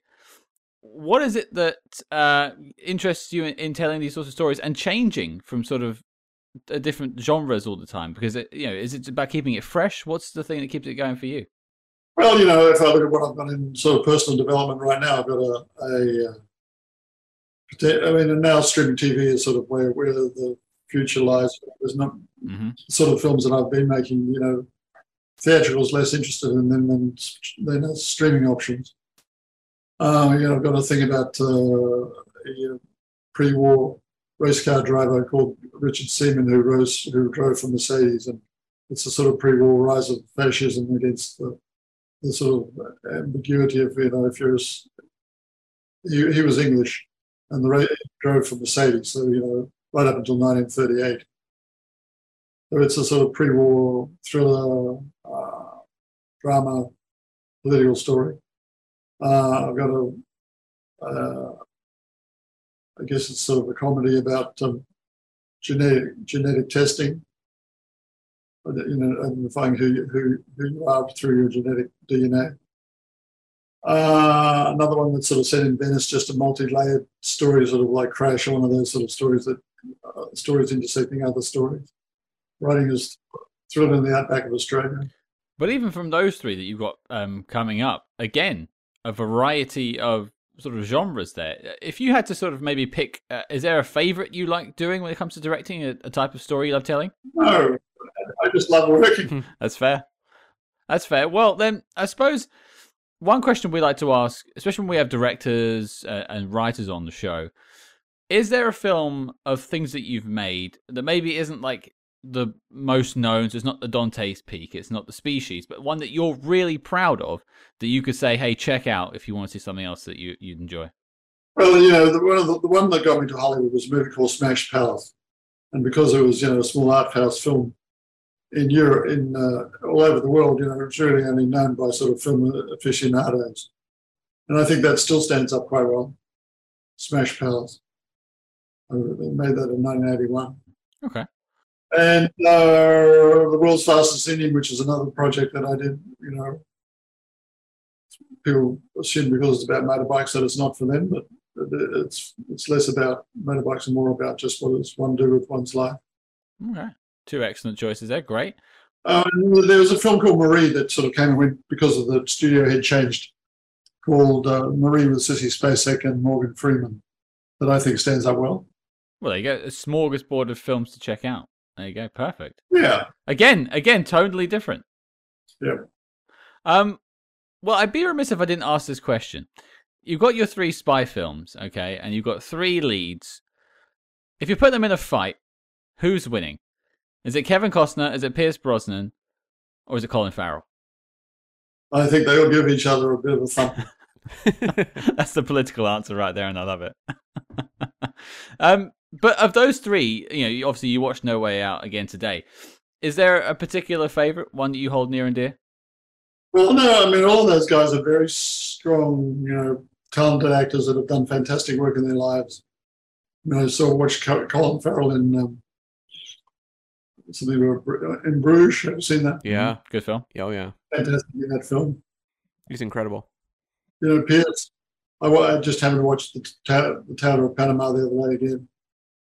S1: What is it that uh, interests you in, in telling these sorts of stories and changing from sort of different genres all the time? Because it, you know, is it about keeping it fresh? What's the thing that keeps it going for you?
S3: Well, you know, if I look at what I've got in sort of personal development right now, I've got a, a uh, I mean, and now streaming TV is sort of where where the future lies. There's not
S1: hmm
S3: sort of films that I've been making, you know, theatricals less interested in them than than streaming options. Uh, you know, I've got a thing about uh, a uh, pre-war race car driver called Richard Seaman who rose who drove for Mercedes, and it's a sort of pre-war rise of fascism against the, the sort of ambiguity of you know if you're he, he was English and the race drove for Mercedes, so you know right up until 1938. So it's a sort of pre-war thriller, uh, drama, political story. Uh, I've got a, uh, I guess it's sort of a comedy about um, genetic genetic testing. You know, identifying who you, who who you are through your genetic DNA. Uh, another one that's sort of set in Venice, just a multi-layered story, sort of like Crash, one of those sort of stories that uh, stories intersecting other stories. Writing is thrilling in the outback of Australia.
S1: But even from those three that you've got um, coming up, again, a variety of sort of genres there. If you had to sort of maybe pick, uh, is there a favorite you like doing when it comes to directing, a, a type of story you love telling?
S3: No, I just love working.
S1: That's fair. That's fair. Well, then I suppose one question we like to ask, especially when we have directors uh, and writers on the show, is there a film of things that you've made that maybe isn't like the most known? So it's not the Dante's Peak, it's not the Species, but one that you're really proud of that you could say, "Hey, check out if you want to see something else that you you'd enjoy."
S3: Well, you know, the one, the, the one that got me to Hollywood was a movie called Smash Palace, and because it was you know a small art house film, in Europe, in uh, all over the world, you know, it's really only known by sort of film aficionados. And I think that still stands up quite well. Smash Palace. They made that in 1981.
S1: Okay.
S3: And uh, The World's Fastest Indian, which is another project that I did, you know, people assume because it's about motorbikes that it's not for them, but it's it's less about motorbikes and more about just what does one do with one's life.
S1: Okay. Two excellent choices there. Great.
S3: Uh, there was a film called Marie that sort of came and went because of the studio had changed, called uh, Marie with Sissy Spacek and Morgan Freeman, that I think stands up well.
S1: Well, there you go. A smorgasbord of films to check out. There you go. Perfect.
S3: Yeah.
S1: Again, again, totally different.
S3: Yeah.
S1: Um. Well, I'd be remiss if I didn't ask this question. You've got your three spy films, okay, and you've got three leads. If you put them in a fight, who's winning? Is it Kevin Costner? Is it Pierce Brosnan? Or is it Colin Farrell?
S3: I think they all give each other a bit of a thump.
S1: That's the political answer right there, and I love it. um, but of those three, you know, obviously you watched No Way Out again today. Is there a particular favorite, one that you hold near and dear?
S3: Well, no, I mean, all those guys are very strong, you know, talented actors that have done fantastic work in their lives. You know, so I watched Colin Farrell in um, something in Bruges. Have you seen that?
S2: Yeah,
S1: mm-hmm. good film.
S2: Oh yeah,
S3: fantastic in that film.
S2: He's incredible.
S3: You know, Pierce. I, I just happened to watch the, the Tower of Panama the other day again.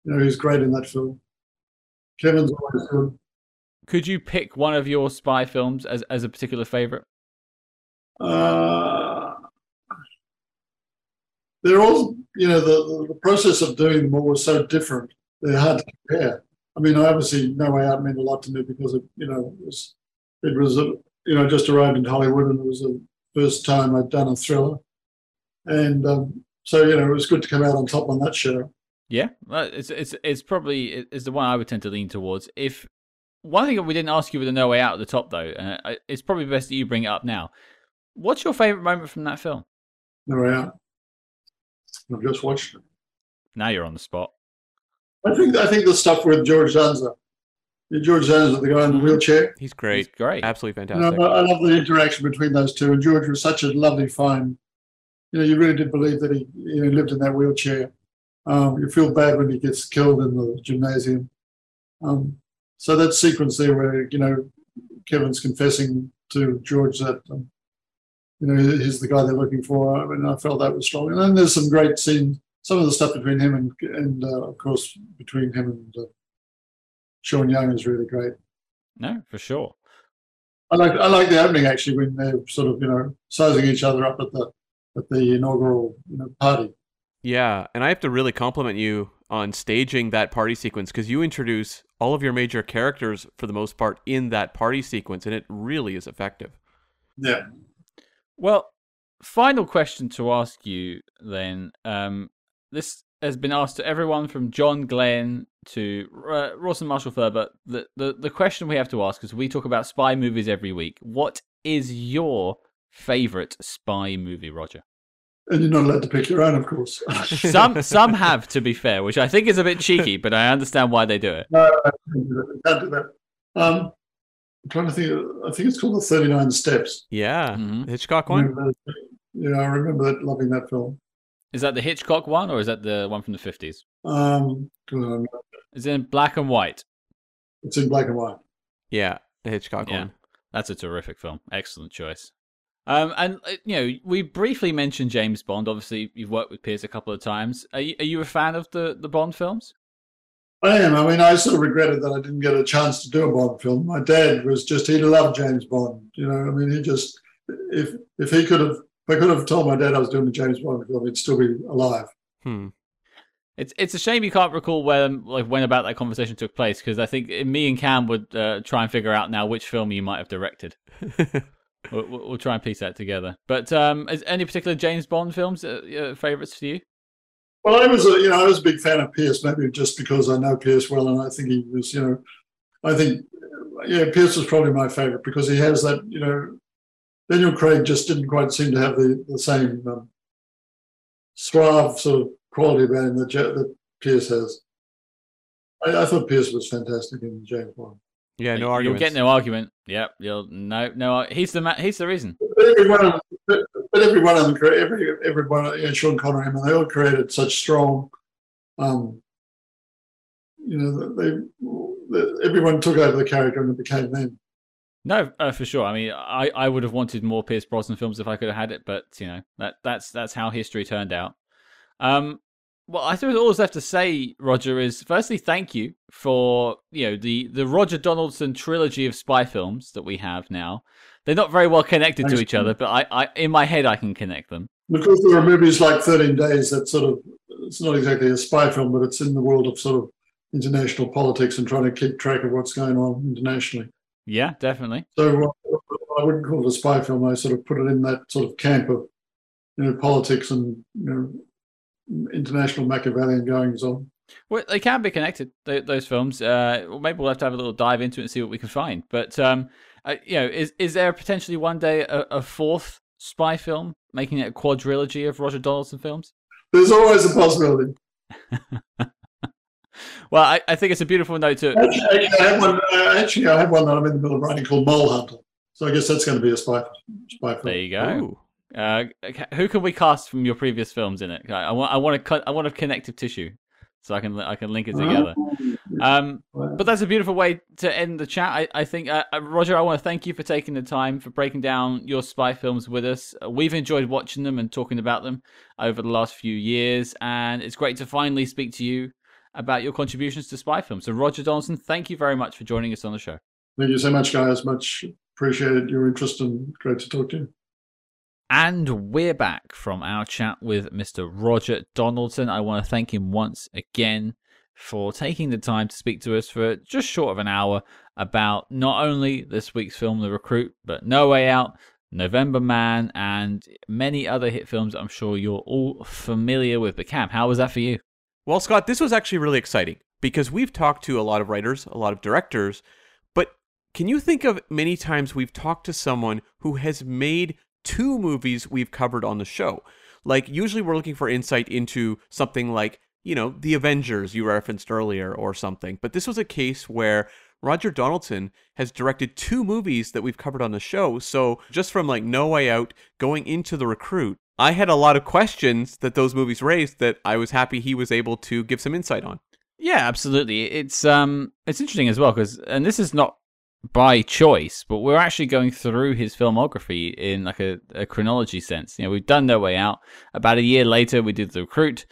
S3: You know, he's great in that film. Kevin's always good.
S1: Could you pick one of your spy films as as a particular favorite?
S3: Uh, they're all, you know, the, the process of doing them all was so different. They're hard to compare. I mean, obviously, No Way Out meant a lot to me because it, you know, it was, it was a, you know, just arrived in Hollywood and it was the first time I'd done a thriller, and um, so you know, it was good to come out on top on that show.
S1: Yeah, it's it's it's probably it's the one I would tend to lean towards. If one thing we didn't ask you with the No Way Out at the top though, uh, it's probably best that you bring it up now. What's your favorite moment from that film?
S3: No Way Out. I've just watched it.
S1: Now you're on the spot.
S3: I think I think the stuff with George Dzundza, George Dzundza, the guy in the
S1: Mm-hmm.
S3: wheelchair.
S2: He's great.
S1: He's great.
S2: Absolutely
S3: You
S2: fantastic.
S3: know, I love the interaction between those two. And George was such a lovely, fine. You know, you really did believe that he you know, lived in that wheelchair. Um, you feel bad when he gets killed in the gymnasium. Um, so that sequence there, where you know Kevin's confessing to George that um, you know he's the guy they're looking for. I mean, I felt that was strong. And then there's some great scenes. Some of the stuff between him and and uh, of course between him and uh, Sean Young is really great.
S1: No, for sure.
S3: I like I like the opening actually when they're sort of you know sizing each other up at the at the inaugural you know party.
S2: Yeah, and I have to really compliment you on staging that party sequence because you introduce all of your major characters for the most part in that party sequence, and it really is effective.
S3: Yeah.
S1: Well, final question to ask you then. Um, this has been asked to everyone from John Glen to uh, and Marshall Thurber. The, the the question we have to ask is: we talk about spy movies every week. What is your favorite spy movie, Roger?
S3: And you're not allowed to pick your own, of course.
S1: Some some have, to be fair, which I think is a bit cheeky, but I understand why they do it.
S3: no, I can't do that. I can't do that. Um, I'm trying to think. I think it's called the 39 Steps.
S2: Yeah,
S1: Mhm.
S2: Hitchcock one.
S3: Remember? Yeah, I remember that, loving that film.
S1: Is that the Hitchcock one, or is that the one from the fifties?
S3: Um, God,
S1: Is it in black and white?
S3: it's in black and white.
S2: Yeah, the Hitchcock
S1: Yeah.
S2: one.
S1: That's a terrific film. Excellent choice. Um, and uh, you know, we briefly mentioned James Bond. Obviously, you've worked with Pierce a couple of times. Are you, are you a fan of the the Bond films?
S3: I am. I mean, I sort of regretted that I didn't get a chance to do a Bond film. My dad was just, he loved James Bond. You know, I mean, he just, if if he could have, if I could have told my dad I was doing a James Bond film, he'd still be alive.
S2: Hmm.
S1: It's it's a shame you can't recall when like when about that conversation took place because I think me and Cam would uh, try and figure out now which film you might have directed. We'll, we'll try and piece that together. But um, is any particular James Bond films uh, favorites for you?
S3: Well, I was, a, you know, I was a big fan of Pierce, maybe just because I know Pierce well, and I think he was, you know, I think, yeah, Pierce was probably my favorite because he has that, you know, Daniel Craig just didn't quite seem to have the the same um, suave sort of quality about him that, that Pierce has. I, I thought Pierce was fantastic in James Bond.
S2: Yeah, no
S1: argument.
S2: You'll
S1: get no argument. Yep. You'll no no. He's the ma- he's the reason.
S3: But every one of them, but, but every one of them, cre- every every one, of, yeah, Sean Connery, I mean, they all created such strong, um, you know, they, they everyone took over the character and it became them.
S1: No, uh, for sure. I mean, I, I would have wanted more Pierce Brosnan films if I could have had it, but you know that that's that's how history turned out. Um, well, I suppose all that's left to say, Roger, is firstly thank you for you know the the Roger Donaldson trilogy of spy films that we have now. They're not very well connected to each other, but I, I in my head I can connect them.
S3: Because there are movies like Thirteen Days that sort of it's not exactly a spy film, but it's in the world of sort of international politics and trying to keep track of what's going on internationally.
S1: Yeah, definitely.
S3: So uh, I wouldn't call it a spy film. I sort of put it in that sort of camp of you know politics and you know international Machiavellian goings on.
S1: Well, they can be connected. th those films. Uh, well, maybe we'll have to have a little dive into it and see what we can find. But um, uh, you know, is is there potentially one day a, a fourth spy film, making it a quadrilogy of Roger Donaldson films?
S3: There's always a possibility.
S1: Well, I, I think it's a beautiful note to.
S3: Actually, I have one. Uh, actually, I have one that I'm in the middle of writing called Mole Hunter. So I guess that's going to be a spy spy film.
S1: There you go.
S2: Ooh.
S1: Uh, who can we cast from your previous films in it? I, I want I want a cut- I want a connective tissue, so I can I can link it together. Um, But that's a beautiful way to end the chat. I, I think, uh, uh, Roger, I want to thank you for taking the time for breaking down your spy films with us. Uh, we've enjoyed watching them and talking about them over the last few years, and it's great to finally speak to you about your contributions to spy films. So, Roger Donaldson, thank you very much for joining us on the show.
S3: Thank you so much, guys. Much appreciated your interest and great to talk to you.
S1: And we're back from our chat with Mr. Roger Donaldson. I want to thank him once again for taking the time to speak to us for just short of an hour about not only this week's film, The Recruit, but No Way Out, November Man, and many other hit films I'm sure you're all familiar with. But Cam, how was that for you?
S2: Well, Scott, this was actually really exciting because we've talked to a lot of writers, a lot of directors, but can you think of many times we've talked to someone who has made two movies we've covered on the show? Like, usually we're looking for insight into something like, you know, The Avengers you referenced earlier or something, but this was a case where Roger Donaldson has directed two movies that we've covered on the show. So, just from like No Way Out going into The Recruit, I had a lot of questions that those movies raised that I was happy he was able to give some insight on.
S1: Yeah, absolutely. It's um, it's interesting as well because, and this is not by choice, but we're actually going through his filmography in like a, a chronology sense. You know, we've done No Way Out. About a year later, we did The Recruit.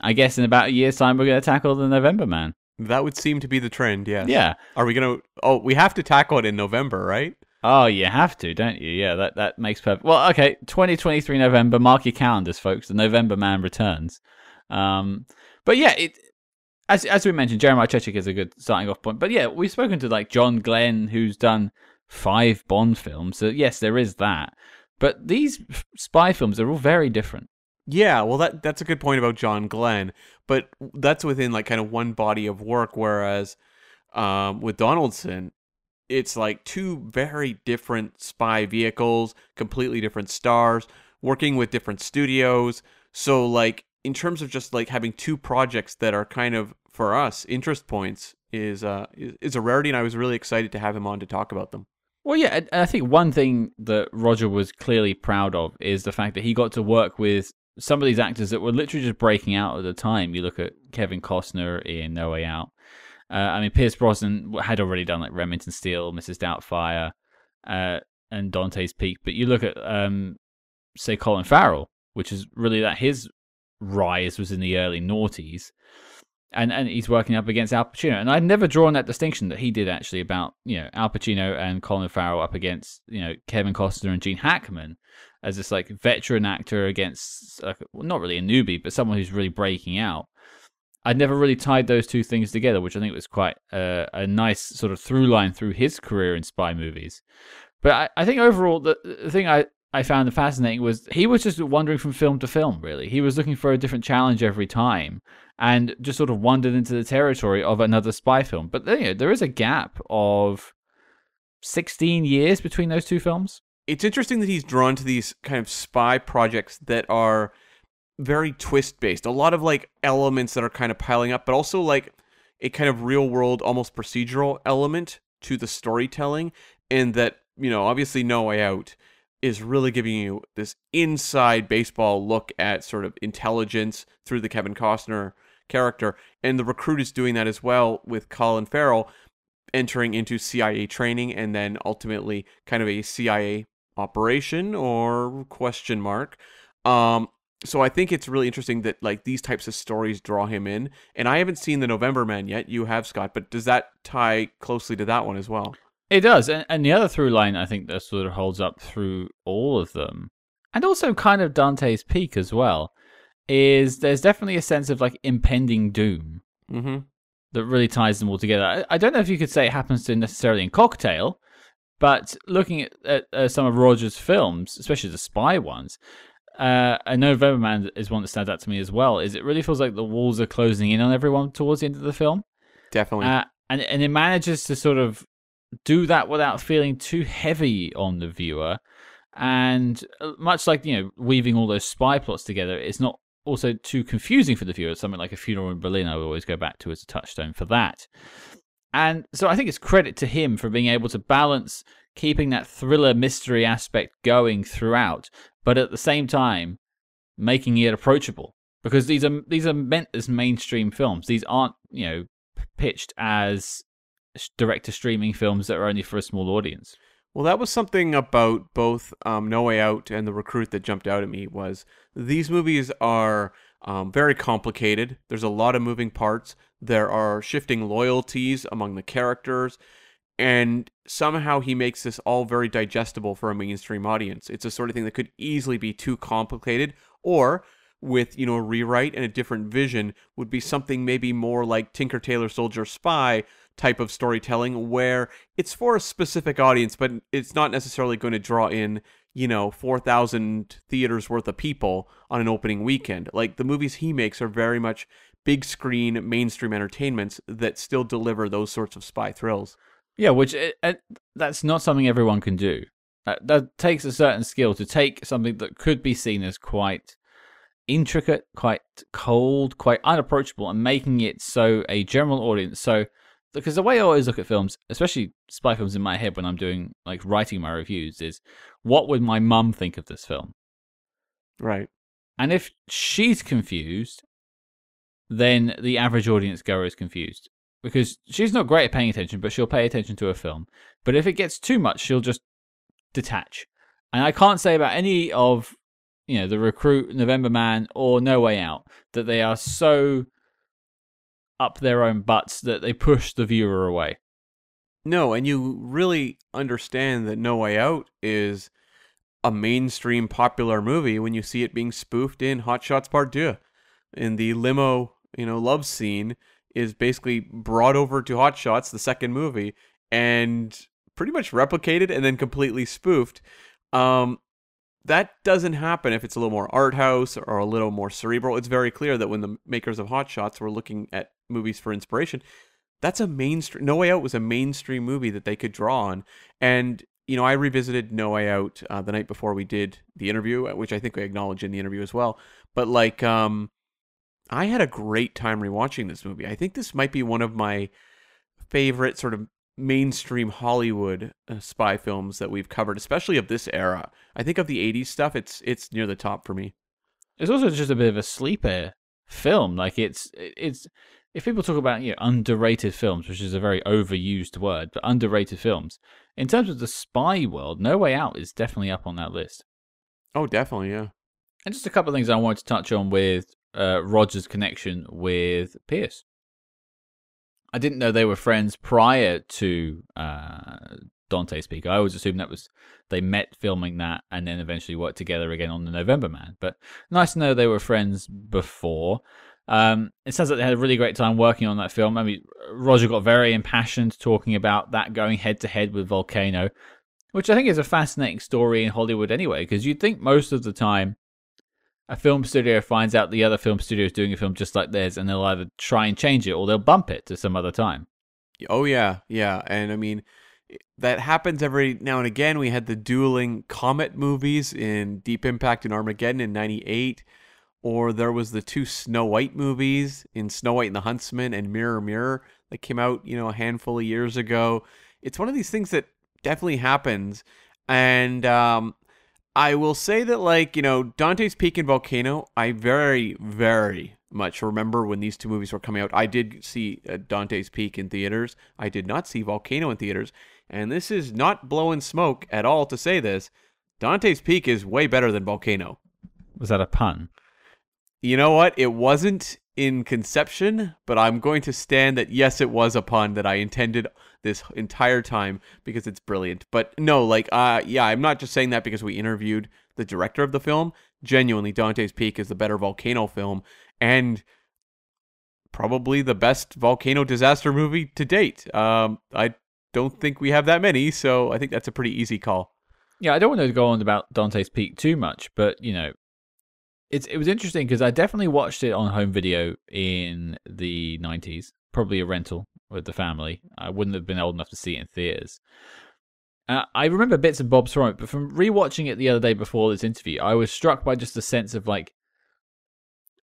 S1: I guess in about a year's time, we're going to tackle The November Man.
S2: That would seem to be the trend, yes.
S1: Yeah.
S2: Are we going to Oh, we have to tackle it in November, right?
S1: Oh, you have to, don't you? Yeah, that that makes perfect. Well, okay, 2023 November. Mark your calendars, folks. The November Man returns. Um, but yeah, it as as we mentioned, Jeremiah Chechik is a good starting off point. But yeah, we've spoken to like John Glen, who's done five Bond films. So yes, there is that. But these spy films are all very different.
S2: Yeah, well, that that's a good point about John Glen, but that's within like kind of one body of work. Whereas um, with Donaldson, it's like two very different spy vehicles, completely different stars, working with different studios. So like in terms of just like having two projects that are kind of for us interest points is uh is a rarity, and I was really excited to have him on to talk about them.
S1: Well, yeah, I think one thing that Roger was clearly proud of is the fact that he got to work with some of these actors that were literally just breaking out at the time. You look at Kevin Costner in No Way Out. Uh, I mean, Pierce Brosnan had already done like Remington Steele, Mrs. Doubtfire, uh, and Dante's Peak. But you look at, um, say, Colin Farrell, which is really that his rise was in the early noughties and and he's working up against Al Pacino. And I'd never drawn that distinction that he did actually about you know Al Pacino and Colin Farrell up against you know Kevin Costner and Gene Hackman as this like veteran actor against like, well, not really a newbie, but someone who's really breaking out. I'd never really tied those two things together, which I think was quite a, a nice sort of through line through his career in spy movies. But I, I think overall, the, the thing I, I found fascinating was he was just wandering from film to film, really. He was looking for a different challenge every time and just sort of wandered into the territory of another spy film. But you know, there is a gap of 16 years between those two films.
S2: It's interesting that he's drawn to these kind of spy projects that are very twist based. A lot of like elements that are kind of piling up, but also like a kind of real world, almost procedural element to the storytelling. And that, you know, obviously No Way Out is really giving you this inside baseball look at sort of intelligence through the Kevin Costner character. And the recruit is doing that as well with Colin Farrell entering into CIA training and then ultimately kind of a CIA operation or question mark. Um, so I think it's really interesting that like these types of stories draw him in. And I haven't seen the November Man yet. You have Scott, but does that tie closely to that one as well?
S1: It does, and, and the other through line I think that sort of holds up through all of them, and also kind of Dante's Peak as well, is there's definitely a sense of like impending doom
S2: mm-hmm.
S1: that really ties them all together. I, I, don't know if you could say it happens to necessarily in Cocktail, but looking at, at uh, some of Roger's films, especially the spy ones, uh, a November Man is one that stands out to me as well. Is it really feels like the walls are closing in on everyone towards the end of the film?
S2: Definitely,
S1: uh, and and it manages to sort of do that without feeling too heavy on the viewer. And uh, much like you know, weaving all those spy plots together, it's not also too confusing for the viewer. Something like a funeral in Berlin, I would always go back to as a touchstone for that. And so I think it's credit to him for being able to balance keeping that thriller mystery aspect going throughout, but at the same time making it approachable. Because these are these are meant as mainstream films. These aren't you know pitched as direct to streaming films that are only for a small audience.
S2: Well, that was something about both um, No Way Out and The Recruit that jumped out at me was these movies are um, very complicated. There's a lot of moving parts. There are shifting loyalties among the characters, and somehow he makes this all very digestible for a mainstream audience. It's a sort of thing that could easily be too complicated, or with you know a rewrite and a different vision would be something maybe more like Tinker Tailor Soldier Spy type of storytelling where it's for a specific audience, but it's not necessarily going to draw in, you know, 4,000 theaters worth of people on an opening weekend. Like the movies he makes are very much big screen mainstream entertainments that still deliver those sorts of spy thrills.
S1: Yeah, which it, eh, it, eh, that's not something everyone can do. That, that takes a certain skill to take something that could be seen as quite intricate, quite cold, quite unapproachable, and making it so a general audience, so because the way I always look at films, especially spy films in my head when I'm doing like writing my reviews, is what would my mum think of this film?
S2: Right.
S1: And if she's confused, then the average audience goer is confused because she's not great at paying attention, but she'll pay attention to a film. But if it gets too much, she'll just detach. And I can't say about any of you know the recruit, November Man, or No Way Out that they are so up their own butts that they push the viewer away.
S2: No, and you really understand that No Way Out is a mainstream popular movie when you see it being spoofed in Hot Shots Part 2. In the limo, you know, love scene, is basically brought over to Hot Shots, the second movie, and pretty much replicated and then completely spoofed. Um, that doesn't happen if it's a little more art house or a little more cerebral. It's very clear that when the makers of Hot Shots were looking at movies for inspiration, that's a mainstream. No Way Out was a mainstream movie that they could draw on, and you know I revisited No Way Out uh, the night before we did the interview, uh, which I think I acknowledged in the interview as well. But like, um, I had a great time rewatching this movie. I think this might be one of my favorite sort of mainstream Hollywood uh, spy films that we've covered, especially of this era. I think of the '80s stuff, it's it's near the top for me.
S1: It's also just a bit of a sleeper film. Like it's it's if people talk about you know underrated films, which is a very overused word, but underrated films in terms of the spy world, No Way Out is definitely up on that list.
S2: Oh, definitely, yeah.
S1: And just a couple of things I wanted to touch on with uh, Roger's connection with Pierce. I didn't know they were friends prior to uh, Dante's Peak. I always assumed that was they met filming that and then eventually worked together again on the November Man. But nice to know they were friends before. Um, it says that they had a really great time working on that film. I mean, Roger got very impassioned talking about that going head to head with Volcano, which I think is a fascinating story in Hollywood anyway, because you'd think most of the time a film studio finds out the other film studio is doing a film just like theirs and they'll either try and change it or they'll bump it to some other time.
S2: Oh, yeah, yeah. And I mean, that happens every now and again. We had the dueling Comet movies in Deep Impact and Armageddon in 98 or there was the two Snow White movies in Snow White and the Huntsman and Mirror Mirror that came out, you know, a handful of years ago. It's one of these things that definitely happens, and um, I will say that, like, you know, Dante's Peak and Volcano, I very, very much remember when these two movies were coming out. I did see uh, Dante's Peak in theaters. I did not see Volcano in theaters, and this is not blowing smoke at all to say this. Dante's Peak is way better than Volcano.
S1: Was that a pun?
S2: You know what? It wasn't in conception, but I'm going to stand that yes, it was a pun that I intended this entire time because it's brilliant. But no, like, uh, yeah, I'm not just saying that because we interviewed the director of the film. Genuinely, Dante's Peak is the better volcano film and probably the best volcano disaster movie to date. Um, I don't think we have that many, so I think that's a pretty easy call.
S1: Yeah, I don't want to go on about Dante's Peak too much, but you know, it's it was interesting because I definitely watched it on home video in the '90s, probably a rental with the family. I wouldn't have been old enough to see it in theaters. Uh, I remember bits and bobs from it, but from rewatching it the other day before this interview, I was struck by just a sense of like,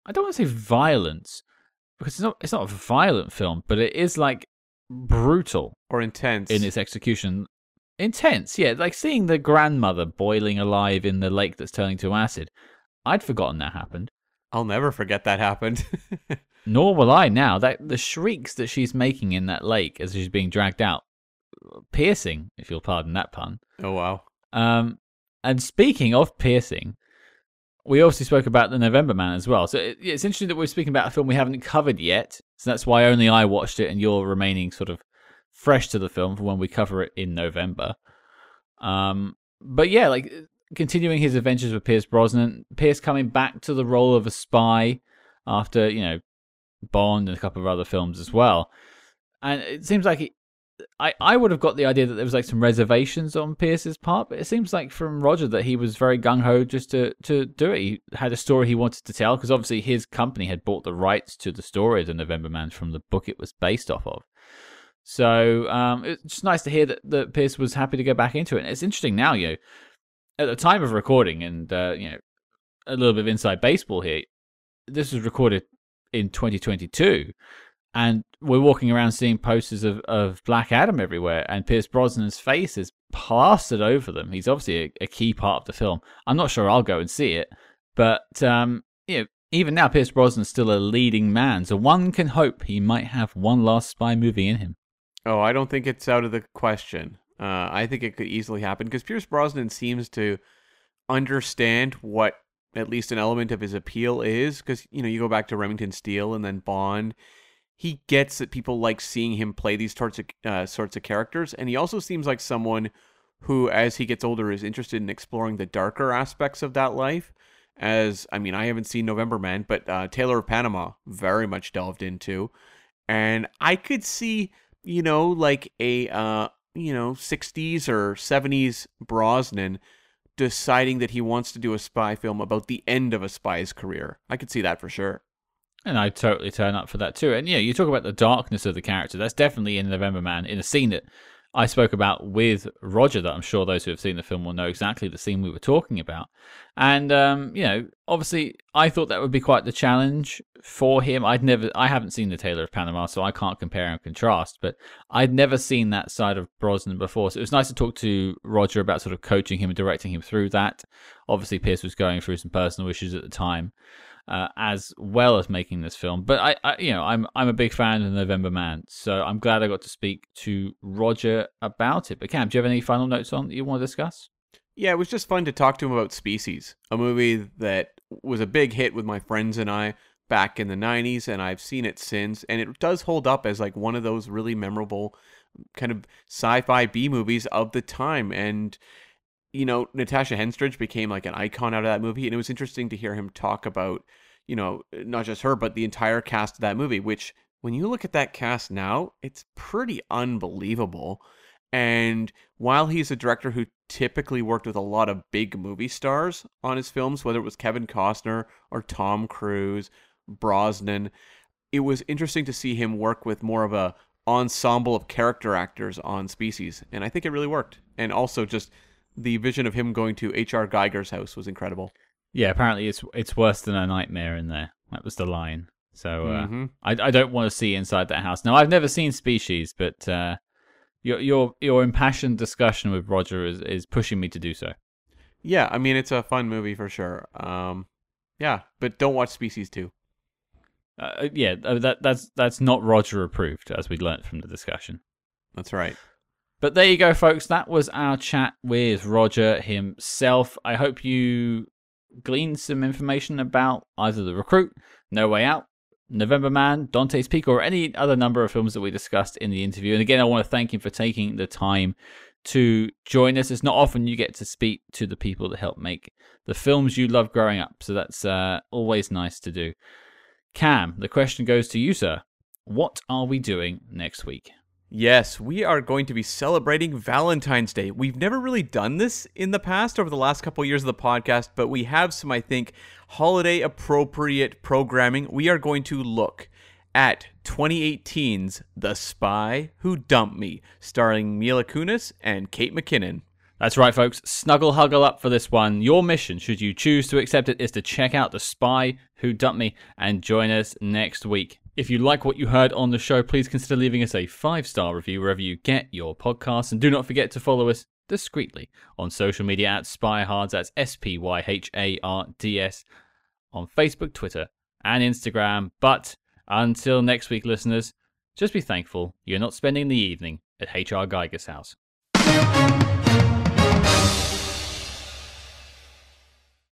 S1: I don't want to say violence because it's not it's not a violent film, but it is like brutal
S2: or intense
S1: in its execution. Intense, yeah, like seeing the grandmother boiling alive in the lake that's turning to acid. I'd forgotten that happened.
S2: I'll never forget that happened.
S1: Nor will I now. That the shrieks that she's making in that lake as she's being dragged out, piercing, if you'll pardon that pun.
S2: Oh wow.
S1: Um, and speaking of piercing, we also spoke about the November Man as well. So it, it's interesting that we're speaking about a film we haven't covered yet. So that's why only I watched it, and you're remaining sort of fresh to the film for when we cover it in November. Um, but yeah, like continuing his adventures with Pierce Brosnan. Pierce coming back to the role of a spy after you know Bond and a couple of other films as well. And it seems like he, I I would have got the idea that there was like some reservations on Pierce's part, but it seems like from Roger that he was very gung ho just to to do it. He had a story he wanted to tell because obviously his company had bought the rights to the story of the November Man from the book it was based off of. So um, it's just nice to hear that, that Pierce was happy to go back into it. And it's interesting now, you know, at the time of recording, and uh, you know, a little bit of inside baseball here. This was recorded in 2022, and we're walking around seeing posters of, of Black Adam everywhere, and Pierce Brosnan's face is plastered over them. He's obviously a, a key part of the film. I'm not sure I'll go and see it, but um, you know, even now, Pierce Brosnan's still a leading man, so one can hope he might have one last spy movie in him.
S2: Oh, I don't think it's out of the question. Uh, I think it could easily happen because Pierce Brosnan seems to understand what at least an element of his appeal is. Because you know, you go back to Remington Steele and then Bond. He gets that people like seeing him play these sorts of uh, sorts of characters, and he also seems like someone who, as he gets older, is interested in exploring the darker aspects of that life. As I mean, I haven't seen November Man, but uh, Tailor of Panama very much delved into, and I could see, you know, like a uh, you know, 60s or 70s Brosnan deciding that he wants to do a spy film about the end of a spy's career. I could see that for sure.
S1: And I totally turn up for that too. And yeah, you talk about the darkness of the character. That's definitely in November Man in a scene that I spoke about with Roger that I'm sure those who have seen the film will know exactly the scene we were talking about. And um, you know, obviously I thought that would be quite the challenge for him. I'd never I haven't seen the Tailor of Panama, so I can't compare and contrast, but I'd never seen that side of Brosnan before. So it was nice to talk to Roger about sort of coaching him and directing him through that. Obviously Pierce was going through some personal issues at the time uh, as well as making this film. But I, I, you know, I'm I'm a big fan of November Man, so I'm glad I got to speak to Roger about it. But Cam, do you have any final notes on that you want to discuss?
S2: Yeah, it was just fun to talk to him about Species, a movie that was a big hit with my friends and I back in the 90s and I've seen it since and it does hold up as like one of those really memorable kind of sci-fi B movies of the time and you know, Natasha Henstridge became like an icon out of that movie, and it was interesting to hear him talk about, you know, not just her, but the entire cast of that movie. Which, when you look at that cast now, it's pretty unbelievable. And while he's a director who typically worked with a lot of big movie stars on his films, whether it was Kevin Costner or Tom Cruise, Brosnan, it was interesting to see him work with more of a ensemble of character actors on Species, and I think it really worked. And also just the vision of him going to H.R. Giger's house was incredible.
S1: Yeah, apparently it's it's worse than a nightmare in there. That was the line. So uh,
S2: mm-hmm.
S1: I I don't want to see inside that house. Now I've never seen Species, but uh, your your your impassioned discussion with Roger is is pushing me to do so.
S2: Yeah, I mean it's a fun movie for sure. Um, yeah, but don't watch Species two.
S1: Uh, yeah, uh, that that's that's not Roger approved, as we learnt from the discussion.
S2: That's right.
S1: But there you go, folks. That was our chat with Roger himself. I hope you gleaned some information about either The Recruit, No Way Out, November Man, Dante's Peak, or any other number of films that we discussed in the interview. And again, I want to thank him for taking the time to join us. It's not often you get to speak to the people that help make the films you love growing up. So that's uh, always nice to do. Cam, the question goes to you, sir. What are we doing next week?
S2: Yes, we are going to be celebrating Valentine's Day. We've never really done this in the past over the last couple of years of the podcast, but we have some, I think, holiday appropriate programming. We are going to look at 2018's The Spy Who Dumped Me, starring Mila Kunis and Kate McKinnon.
S1: That's right, folks. Snuggle huggle up for this one. Your mission, should you choose to accept it, is to check out The Spy Who Dumped Me and join us next week. If you like what you heard on the show, please consider leaving us a five star review wherever you get your podcasts. And do not forget to follow us discreetly on social media at Spyhards. That's S P Y H A R D S on Facebook, Twitter, and Instagram. But until next week, listeners, just be thankful you're not spending the evening at H.R. Giger's house.